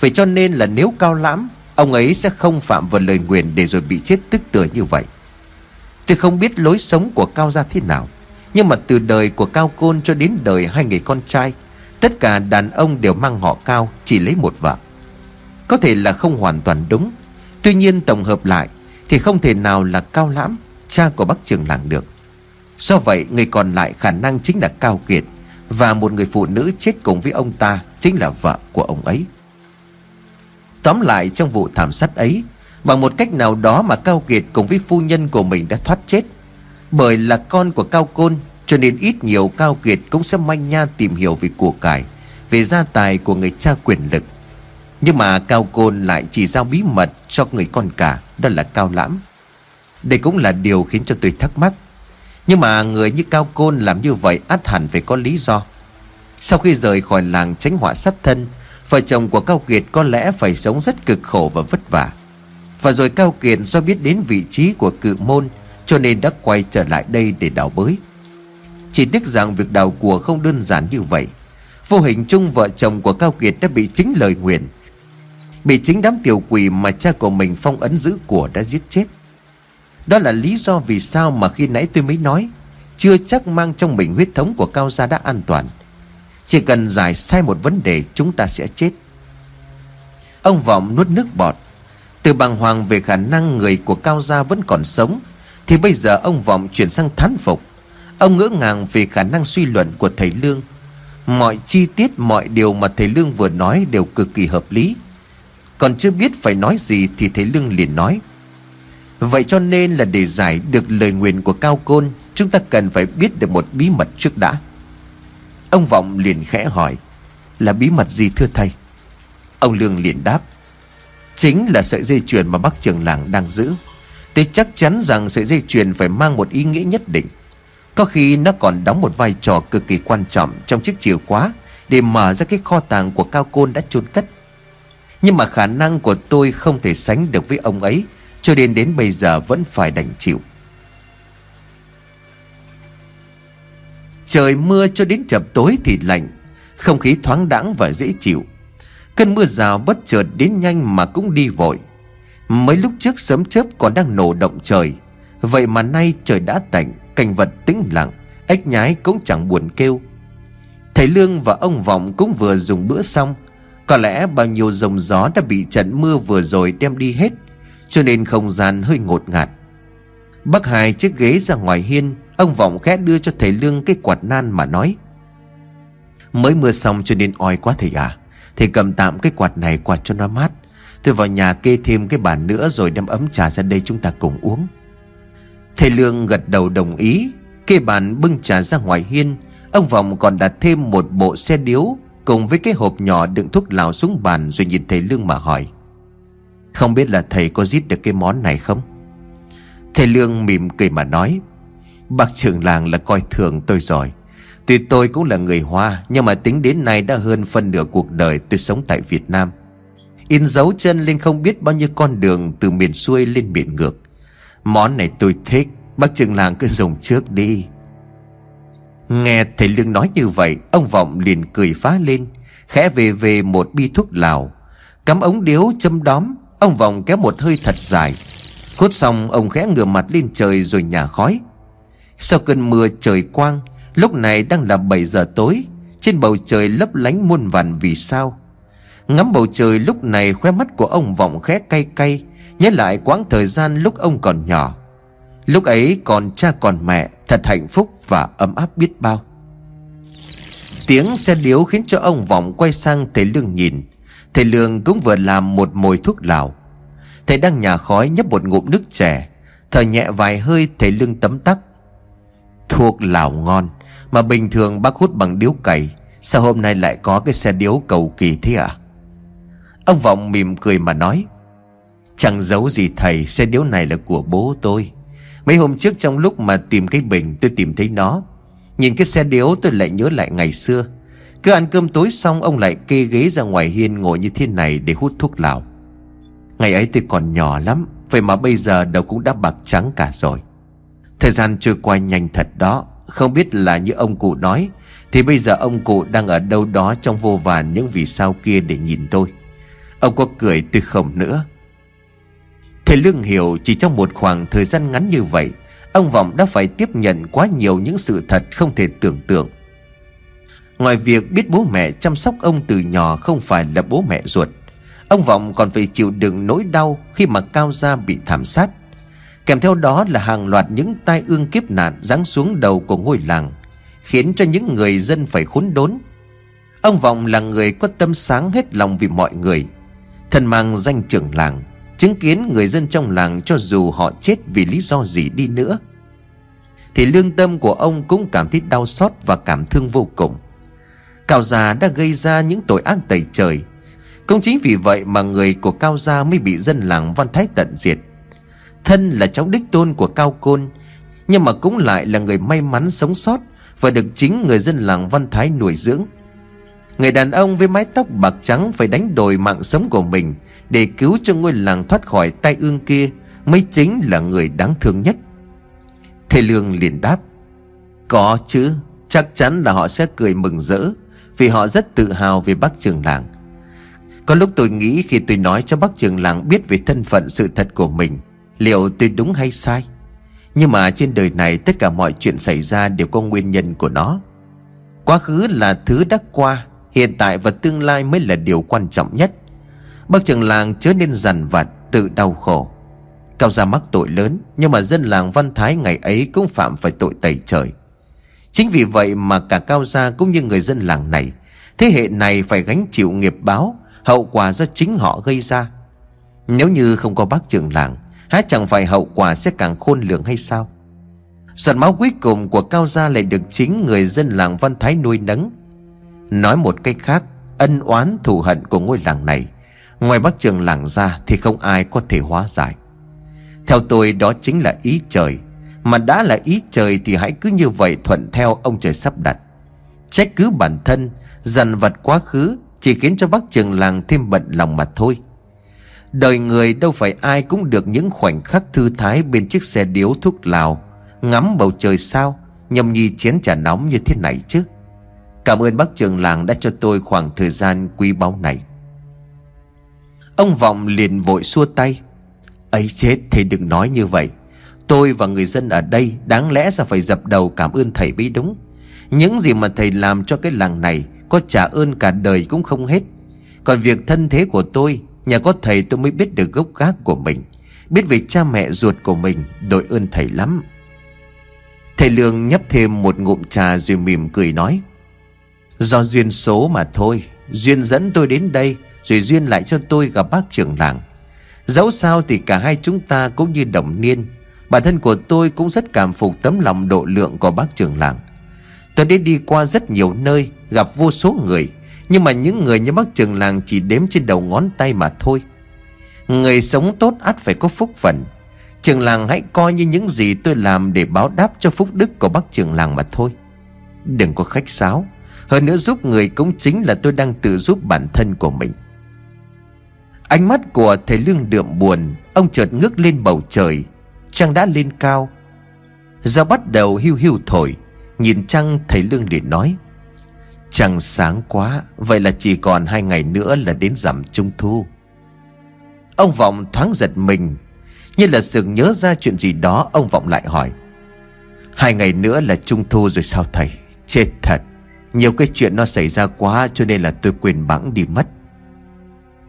Vậy cho nên là nếu cao lãm Ông ấy sẽ không phạm vào lời nguyền Để rồi bị chết tức tưởi như vậy. Tôi không biết lối sống của Cao gia thế nào Nhưng mà từ đời của Cao Côn cho đến đời hai người con trai Tất cả đàn ông đều mang họ Cao Chỉ lấy một vợ. Có thể là không hoàn toàn đúng. Tuy nhiên tổng hợp lại Thì không thể nào là Cao Lãm, cha của bác trường làng được. Do vậy, người còn lại khả năng chính là Cao Kiệt Và một người phụ nữ chết cùng với ông ta Chính là vợ của ông ấy. Tóm lại, trong vụ thảm sát ấy, Bằng một cách nào đó mà Cao Kiệt cùng với phu nhân của mình đã thoát chết. Bởi là con của Cao Côn, Cho nên ít nhiều Cao Kiệt cũng sẽ manh nha tìm hiểu về của cải, Về gia tài của người cha quyền lực. Nhưng mà Cao Côn lại chỉ giao bí mật cho người con cả, Đó là Cao Lãm. Đây cũng là điều khiến cho tôi thắc mắc. Nhưng mà người như Cao Côn làm như vậy át hẳn phải có lý do. Sau khi rời khỏi làng tránh họa sát thân, Vợ chồng của Cao Kiệt có lẽ phải sống rất cực khổ và vất vả. Và rồi Cao Kiệt do biết đến vị trí của cự môn, Cho nên đã quay trở lại đây để đào bới. Chỉ tiếc rằng việc đào của không đơn giản như vậy. Vô hình chung vợ chồng của Cao Kiệt đã bị chính lời nguyện Bị chính đám tiểu quỷ mà cha của mình phong ấn giữ của đã giết chết. Đó là lý do vì sao mà khi nãy tôi mới nói Chưa chắc mang trong mình huyết thống của Cao Gia đã an toàn. Chỉ cần giải sai một vấn đề chúng ta sẽ chết. Ông Vọng nuốt nước bọt. Từ bàng hoàng về khả năng người của Cao Gia vẫn còn sống Thì bây giờ ông Vọng chuyển sang thán phục. Ông ngỡ ngàng về khả năng suy luận của thầy Lương. Mọi chi tiết, mọi điều mà thầy Lương vừa nói đều cực kỳ hợp lý. Còn chưa biết phải nói gì thì thầy Lương liền nói, Vậy cho nên là để giải được lời nguyện của Cao Côn, Chúng ta cần phải biết được một bí mật trước đã. Ông Vọng liền khẽ hỏi, Là bí mật gì thưa thầy? Ông Lương liền đáp, Chính là sợi dây chuyền mà bác trường làng đang giữ. Tôi chắc chắn rằng sợi dây chuyền phải mang một ý nghĩa nhất định. Có khi nó còn đóng một vai trò cực kỳ quan trọng trong chiếc chìa khóa Để mở ra cái kho tàng của Cao Côn đã chôn cất. Nhưng mà khả năng của tôi không thể sánh được với ông ấy, cho đến đến bây giờ vẫn phải đành chịu. Trời mưa cho đến chập tối thì lạnh, Không khí thoáng đãng và dễ chịu. Cơn mưa rào bất chợt đến nhanh mà cũng đi vội. Mấy lúc trước sớm chớp còn đang nổ động trời, Vậy mà nay trời đã tạnh, Cảnh vật tĩnh lặng, Ếch nhái cũng chẳng buồn kêu. Thầy Lương và ông Vọng cũng vừa dùng bữa xong có lẽ bao nhiêu dòng gió đã bị trận mưa vừa rồi đem đi hết, cho nên không gian hơi ngột ngạt. Bác hai chiếc ghế ra ngoài hiên, Ông Vọng khẽ đưa cho thầy Lương cái quạt nan mà nói. Mới mưa xong cho nên oi quá thầy à. Thầy cầm tạm cái quạt này quạt cho nó mát. Tôi vào nhà kê thêm cái bàn nữa rồi đem ấm trà ra đây chúng ta cùng uống. Thầy Lương gật đầu đồng ý, Kê bàn bưng trà ra ngoài hiên. Ông Vọng còn đặt thêm một bộ xe điếu Cùng với cái hộp nhỏ đựng thuốc lào xuống bàn Rồi nhìn thầy Lương mà hỏi. Không biết là thầy có giết được cái món này không? Thầy Lương mỉm cười mà nói, Bác trưởng làng là coi thường tôi rồi. Tuy tôi cũng là người Hoa, Nhưng mà tính đến nay đã hơn phân nửa cuộc đời tôi sống tại Việt Nam. In dấu chân lên không biết bao nhiêu con đường Từ miền xuôi lên miền ngược. Món này tôi thích, Bác trưởng làng cứ dùng trước đi. Nghe thầy Lương nói như vậy, Ông Vọng liền cười phá lên, Khẽ về về một bi thuốc lào. Cắm ống điếu châm đóm, Ông Vọng kéo một hơi thật dài. Hút xong, ông khẽ ngửa mặt lên trời rồi nhả khói. Sau cơn mưa trời quang, Lúc này đang là 7 giờ tối, Trên bầu trời lấp lánh muôn vàn vì sao. Ngắm bầu trời lúc này, khóe mắt của ông vọng khẽ cay cay, Nhớ lại quãng thời gian lúc ông còn nhỏ. Lúc ấy còn cha còn mẹ Thật hạnh phúc và ấm áp biết bao. Tiếng xe điếu khiến cho ông vọng quay sang thầy Lương nhìn. Thầy Lương cũng vừa làm một mồi thuốc lào. Thầy đang nhà khói nhấp một ngụm nước chè. Thở nhẹ vài hơi, thầy Lương tấm tắc. Thuốc lào ngon, Mà bình thường bác hút bằng điếu cày. Sao hôm nay lại có cái xe điếu cầu kỳ thế à Ông Vọng mỉm cười mà nói, Chẳng giấu gì thầy, Xe điếu này là của bố tôi. Mấy hôm trước trong lúc mà tìm cái bình, Tôi tìm thấy nó. Nhìn cái xe điếu, tôi lại nhớ lại ngày xưa. Cứ ăn cơm tối xong, Ông lại kê ghế ra ngoài hiên ngồi như thế này Để hút thuốc lào. Ngày ấy tôi còn nhỏ lắm, Vậy mà bây giờ đầu cũng đã bạc trắng cả rồi. Thời gian trôi qua nhanh thật đó, Không biết là như ông cụ nói, Thì bây giờ ông cụ đang ở đâu đó Trong vô vàn những vì sao kia để nhìn tôi. Ông có cười tôi không nữa. Thầy Lương hiểu chỉ trong một khoảng thời gian ngắn như vậy, Ông Vọng đã phải tiếp nhận quá nhiều những sự thật không thể tưởng tượng. Ngoài việc biết bố mẹ chăm sóc ông từ nhỏ không phải là bố mẹ ruột, Ông Vọng còn phải chịu đựng nỗi đau khi mà Cao Gia bị thảm sát. Kèm theo đó là hàng loạt những tai ương kiếp nạn giáng xuống đầu của ngôi làng, Khiến cho những người dân phải khốn đốn. Ông Vọng là người có tâm sáng hết lòng vì mọi người, Thân mang danh trưởng làng. Chứng kiến người dân trong làng cho dù họ chết vì lý do gì đi nữa, Thì lương tâm của ông cũng cảm thấy đau xót và cảm thương vô cùng. Cao Gia đã gây ra những tội ác tẩy trời. Cũng chính vì vậy mà người của Cao Gia mới bị dân làng Văn Thái tận diệt. Thân là cháu đích tôn của Cao Côn, Nhưng mà cũng lại là người may mắn sống sót Và được chính người dân làng Văn Thái nuôi dưỡng. Người đàn ông với mái tóc bạc trắng phải đánh đổi mạng sống của mình Để cứu cho ngôi làng thoát khỏi tai ương kia, Mới chính là người đáng thương nhất. Thầy Lương liền đáp, Có chứ, Chắc chắn là họ sẽ cười mừng rỡ Vì họ rất tự hào về bác Trường làng. Có lúc tôi nghĩ khi tôi nói cho bác Trường làng biết về thân phận sự thật của mình, Liệu tôi đúng hay sai? Nhưng mà trên đời này tất cả mọi chuyện xảy ra đều có nguyên nhân của nó. Quá khứ là thứ đã qua Hiện tại và tương lai mới là điều quan trọng nhất. Bác trưởng làng chớ nên dằn vặt, Tự đau khổ. Cao gia mắc tội lớn, Nhưng mà dân làng Văn Thái ngày ấy cũng phạm phải tội tẩy trời. Chính vì vậy mà cả Cao gia cũng như người dân làng này, Thế hệ này phải gánh chịu nghiệp báo, Hậu quả do chính họ gây ra. Nếu như không có bác trưởng làng, Há chẳng phải hậu quả sẽ càng khôn lường hay sao? Giọt máu cuối cùng của Cao Gia lại được chính người dân làng Văn Thái nuôi nấng. Nói một cách khác, Ân oán thù hận của ngôi làng này, Ngoài bác trường làng ra Thì không ai có thể hóa giải. Theo tôi, đó chính là ý trời. Mà đã là ý trời Thì hãy cứ như vậy thuận theo ông trời sắp đặt. Trách cứ bản thân, Dằn vặt quá khứ Chỉ khiến cho bác trường làng thêm bận lòng mà thôi. Đời người đâu phải ai cũng được những khoảnh khắc thư thái bên chiếc xe điếu thuốc lào Ngắm bầu trời sao, Nhâm nhi chén trà nóng như thế này chứ. Cảm ơn bác trường làng đã cho tôi khoảng thời gian quý báu này. Ông Vọng liền vội xua tay. Ấy chết thì đừng nói như vậy. Tôi và người dân ở đây Đáng lẽ ra phải dập đầu cảm ơn thầy mới đúng. Những gì mà thầy làm cho cái làng này Có trả ơn cả đời cũng không hết. Còn việc thân thế của tôi Nhà có thầy tôi mới biết được gốc gác của mình. Biết về cha mẹ ruột của mình, Đội ơn thầy lắm. Thầy Lương nhấp thêm một ngụm trà rồi mỉm cười nói. Do duyên số mà thôi, Duyên dẫn tôi đến đây, Rồi duyên lại cho tôi gặp bác trưởng làng. Dẫu sao thì cả hai chúng ta cũng như đồng niên, Bản thân của tôi cũng rất cảm phục tấm lòng độ lượng của bác trưởng làng. Tôi đã đi qua rất nhiều nơi, Gặp vô số người, Nhưng mà những người như bác trường làng chỉ đếm trên đầu ngón tay mà thôi. Người sống tốt ắt phải có phúc phận. Trường làng hãy coi như những gì tôi làm để báo đáp cho phúc đức của bác trường làng mà thôi. Đừng có khách sáo. Hơn nữa giúp người cũng chính là tôi đang tự giúp bản thân của mình. Ánh mắt của thầy Lương đượm buồn, Ông chợt ngước lên bầu trời, Trăng đã lên cao. Do bắt đầu hưu hưu thổi, Nhìn trăng thầy Lương để nói, Trăng sáng quá, Vậy là chỉ còn hai ngày nữa là đến rằm trung thu. Ông Vọng thoáng giật mình, Như là sự nhớ ra chuyện gì đó, Ông Vọng lại hỏi, Hai ngày nữa là trung thu rồi sao thầy? Chết thật. Nhiều cái chuyện nó xảy ra quá Cho nên là tôi quên bẵng đi mất.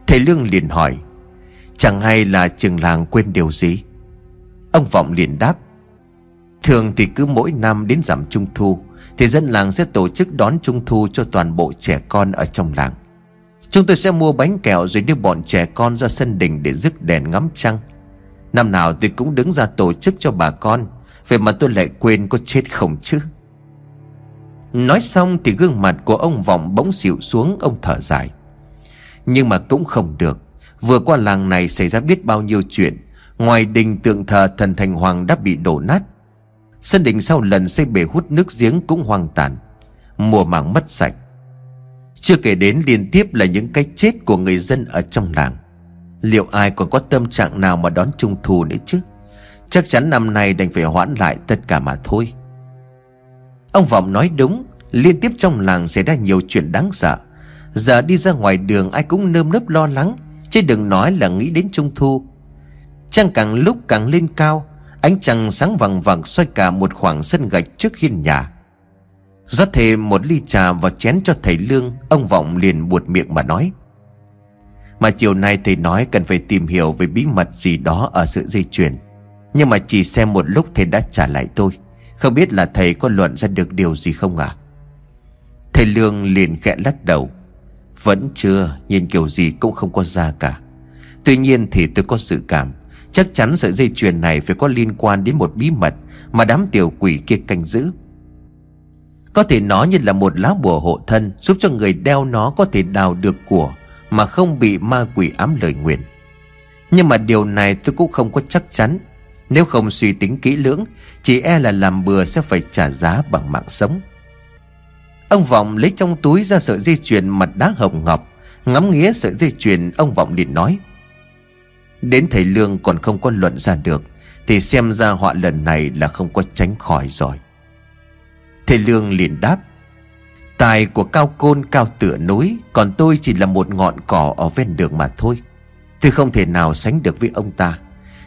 Thầy Lương liền hỏi, Chẳng hay là trường làng quên điều gì? Ông Vọng liền đáp, Thường thì cứ mỗi năm đến giảm trung thu Thì dân làng sẽ tổ chức đón trung thu cho toàn bộ trẻ con ở trong làng. Chúng tôi sẽ mua bánh kẹo rồi đưa bọn trẻ con ra sân đình để rước đèn ngắm trăng. Năm nào tôi cũng đứng ra tổ chức cho bà con, Vậy mà tôi lại quên có chết không chứ? Nói xong thì gương mặt của ông Vọng bỗng xịu xuống, ông thở dài. Nhưng mà cũng không được. Vừa qua làng này xảy ra biết bao nhiêu chuyện. Ngoài đình tượng thờ thần thành hoàng đã bị đổ nát, Sân đình sau lần xây bể hút nước giếng cũng hoang tàn. Mùa màng mất sạch. Chưa kể đến liên tiếp là những cái chết của người dân ở trong làng. Liệu ai còn có tâm trạng nào mà đón trung thu nữa chứ? Chắc chắn năm nay đành phải hoãn lại tất cả mà thôi. Ông Vọng nói đúng Liên tiếp trong làng xảy ra nhiều chuyện đáng sợ. Giờ đi ra ngoài đường, ai cũng nơm nớp lo lắng. Chứ đừng nói là nghĩ đến trung thu. Trăng càng lúc càng lên cao, Ánh trăng sáng vàng vàng xoay cả một khoảng sân gạch trước hiên nhà. Rót thêm một ly trà vào chén cho thầy Lương, Ông Vọng liền buột miệng mà nói. Mà chiều nay thầy nói cần phải tìm hiểu về bí mật gì đó ở sự dây chuyền. Nhưng mà chỉ xem một lúc thầy đã trả lại tôi. Không biết là thầy có luận ra được điều gì không à Thầy Lương liền khẽ lắc đầu. Vẫn chưa, Nhìn kiểu gì cũng không có ra cả. Tuy nhiên thì tôi có sự cảm. Chắc chắn sợi dây chuyền này phải có liên quan đến một bí mật Mà đám tiểu quỷ kia canh giữ. Có thể nó như là một lá bùa hộ thân Giúp cho người đeo nó có thể đào được của Mà không bị ma quỷ ám lời nguyện. Nhưng mà điều này tôi cũng không có chắc chắn. Nếu không suy tính kỹ lưỡng, Chỉ e là làm bừa sẽ phải trả giá bằng mạng sống. Ông Vọng lấy trong túi ra sợi dây chuyền mặt đá hồng ngọc, Ngắm nghía sợi dây chuyền, Ông Vọng liền nói, Đến thầy Lương còn không có luận ra được, Thì xem ra họa lần này là không có tránh khỏi rồi. Thầy Lương liền đáp, Tài của cao côn, cao tựa núi, Còn tôi chỉ là một ngọn cỏ ở ven đường mà thôi. Tôi không thể nào sánh được với ông ta.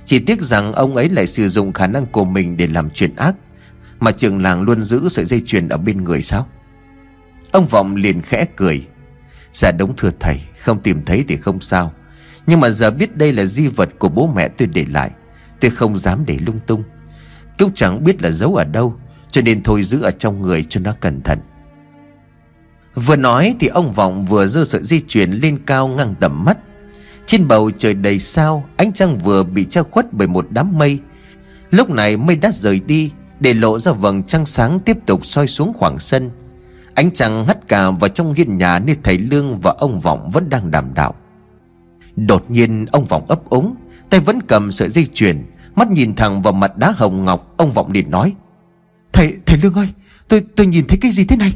Chỉ tiếc rằng ông ấy lại sử dụng khả năng của mình để làm chuyện ác, Mà trường làng luôn giữ sợi dây chuyền ở bên người sao? Ông Vọng liền khẽ cười. Dạ đúng thưa thầy, Không tìm thấy thì không sao. Nhưng mà giờ biết đây là di vật của bố mẹ tôi để lại, Tôi không dám để lung tung. Cũng chẳng biết là giấu ở đâu, Cho nên thôi giữ ở trong người cho nó cẩn thận. Vừa nói thì ông Vọng vừa giơ sợi di chuyển lên cao ngang tầm mắt. Trên bầu trời đầy sao, Ánh trăng vừa bị che khuất bởi một đám mây. Lúc này mây đã rời đi, Để lộ ra vầng trăng sáng tiếp tục soi xuống khoảng sân. Ánh trăng hắt cả vào trong hiên nhà Nơi thầy Lương và ông Vọng vẫn đang đàm đạo. Đột nhiên ông Vọng ấp úng Tay vẫn cầm sợi dây chuyền Mắt nhìn thẳng vào mặt đá hồng ngọc Ông Vọng liền nói Thầy, thầy Lương ơi Tôi tôi nhìn thấy cái gì thế này?